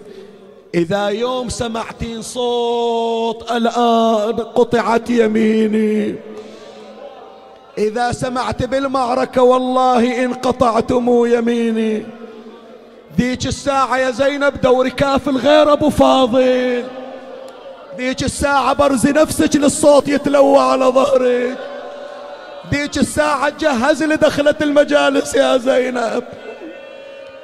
[SPEAKER 1] إذا يوم سمعتين صوت الآن قطعت يميني. إذا سمعت بالمعركة والله إن قطعتم يميني. ذيك الساعة يا زينب دوري كافل غير أبو فاضل. ذيك الساعة برزي نفسك للصوت يتلوى على ظهرك ذيك الساعة جهز لدخلة المجالس يا زينب.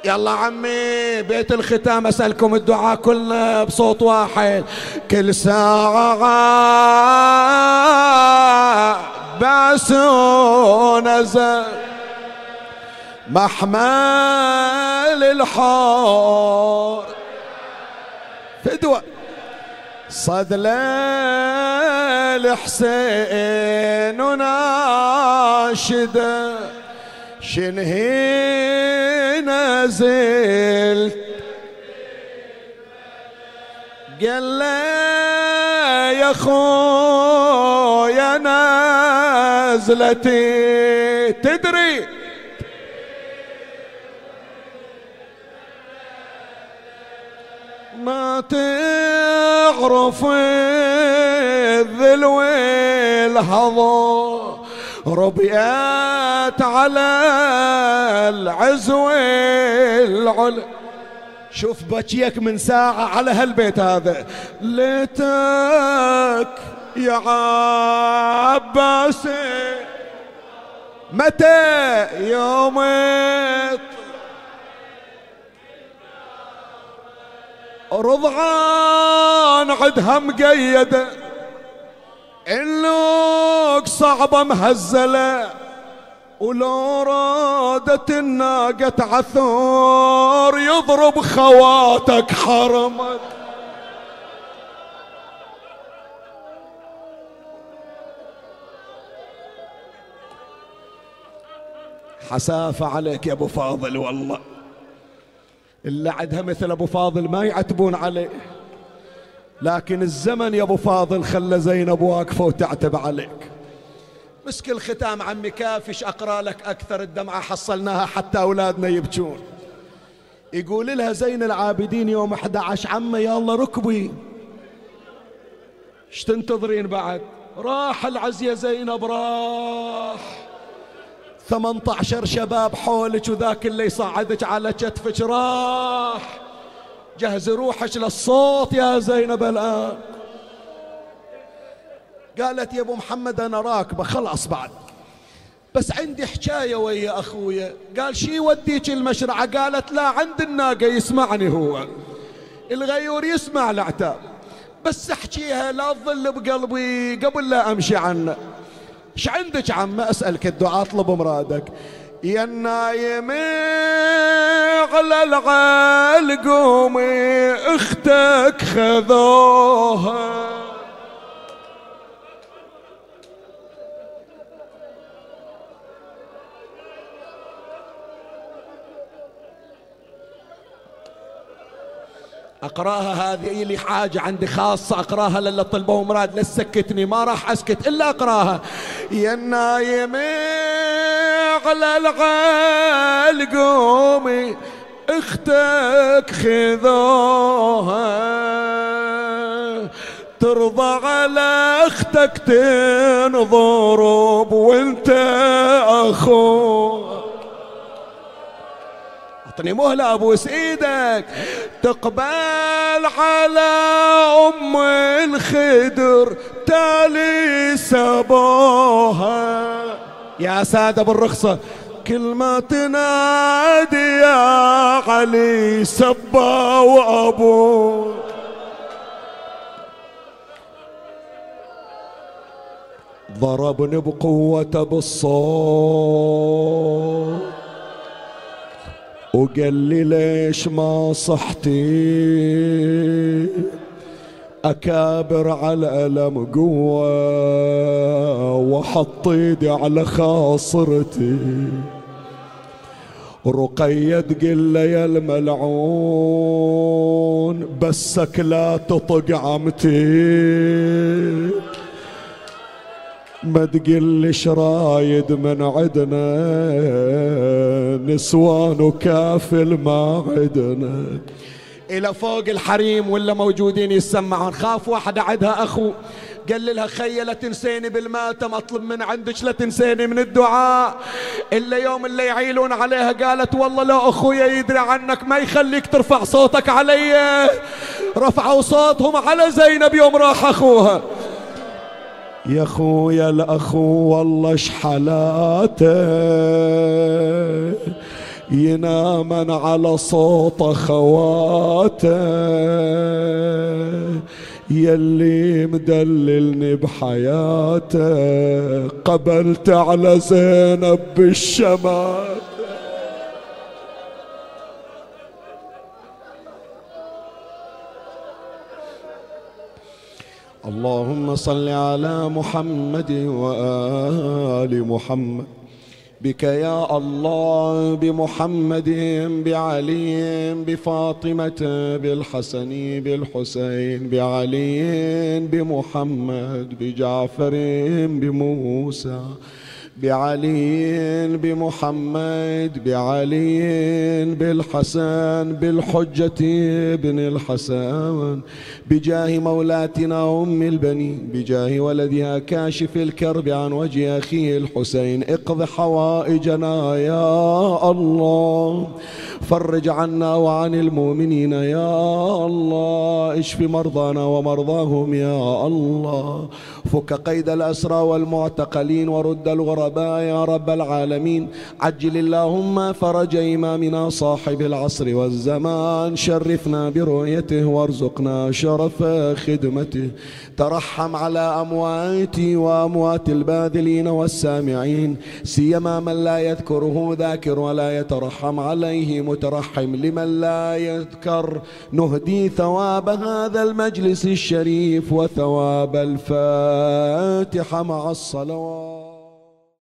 [SPEAKER 1] يلا عمي بيت الختام أسألكم الدعاء كلنا بصوت واحد. كل ساعة عباس نزل محمل الحور فدوة صد الحسين وناشده شنهي نزلت قال له يا خويا نازلتي. تدري؟ ما تعرف الذل والهضم ربيات على العزو العلا شوف بكيك من ساعة على هالبيت هذا. ليتك يا عباس متى يوم رضعان عدها مقيده اللوك صعبة مهزلة ولو رادت الناقة عثور يضرب خواتك حرمت حسافة عليك يا أبو فاضل والله. اللي عدها مثل أبو فاضل ما يعتبون عليه. لكن الزمن يا أبو فاضل خلى زينب واقفة وتعتب عليك. مسك الختام عمي كافش أقرأ لك أكثر الدمعة حصلناها حتى أولادنا يبكون يقول لها زين العابدين يوم 11 عمه الله ركبي. إيش تنتظرين بعد؟ راح العز يا زينب راح. 18 شباب حولك وذاك اللي يصعدك على كتفك راح. جهز روحك للصوت يا زينب الآن. قالت يا أبو محمد أنا راكبة خلاص بعد. بس عندي حكاية ويا أخويا. قال شي وديك المشرعة؟ قالت لا عند الناقة يسمعني هو. الغيور يسمع العتاب بس احكيها لا تظل بقلبي قبل لا أمشي عنه. إيش عندك عم أسألك الدعاء اطلب مرادك. يا النايم على العال قومي أختك خذوها. أقرأها هذه لي حاجة عندي خاصة أقرأها للا طلبوا مراد لا تسكتني ما راح أسكت إلا أقرأها. يا النايم على العال قومي أختك خذوها. ترضى على أختك تنضرب وانت أخوها. اعطني مهلة ابوس إيدك تقبل على أم الخدر تالي سبوها يا سادة بالرخصة كل ما تنادي يا علي سبا وأبو. ضربني بقوة بالصوت. وقال لي ليش ما صحتي؟ أكابر على الألم قوة وحط إيدي على خاصرتي. رقية تقول يا الملعون بسك لا تطق عمتي. ما تقلش رايد من عدنا؟ نسوان وكافل ما عدنا. إلى فوق الحريم ولا موجودين يسمعون. خاف واحدة عندها أخو. قال لها خي لا تنسيني بالماتم أطلب من عندك لا تنسيني من الدعاء. إلا يوم اللي يعيلون عليها قالت والله لو أخويا يدري عنك ما يخليك ترفع صوتك علي. رفعوا صوتهم على زينب يوم راح أخوها. يا خويا الاخو والله شحلاته ينامن على صوت خواته يلي مدللني بحياته قبلت على زينب بالشمات اللهم صل على محمد وآل محمد. بك يا الله بمحمد بعلي بفاطمة بالحسن بالحسين بعلي بمحمد بجعفر بموسى بعلي بمحمد بعلي بالحسن بالحجة بن الحسن بجاه مولاتنا أم البنين بجاه ولدها كاشف الكرب عن وجه أخيه الحسين. اقض حوائجنا يا الله. فرج عنا وعن المؤمنين يا الله. اشف مرضانا ومرضاهم يا الله. فك قيد الأسرى والمعتقلين ورد الغرباء يا رب العالمين. عجل اللهم فرج إمامنا صاحب العصر والزمان. شرفنا برؤيته وارزقنا شرف خدمته ترحم على أمواتي وأموات الباذلين والسامعين. سيما من لا يذكره ذاكر ولا يترحم عليه مترحم. لمن لا يذكر نهدي ثواب هذا المجلس الشريف وثواب الفاتحة مع الصلوات.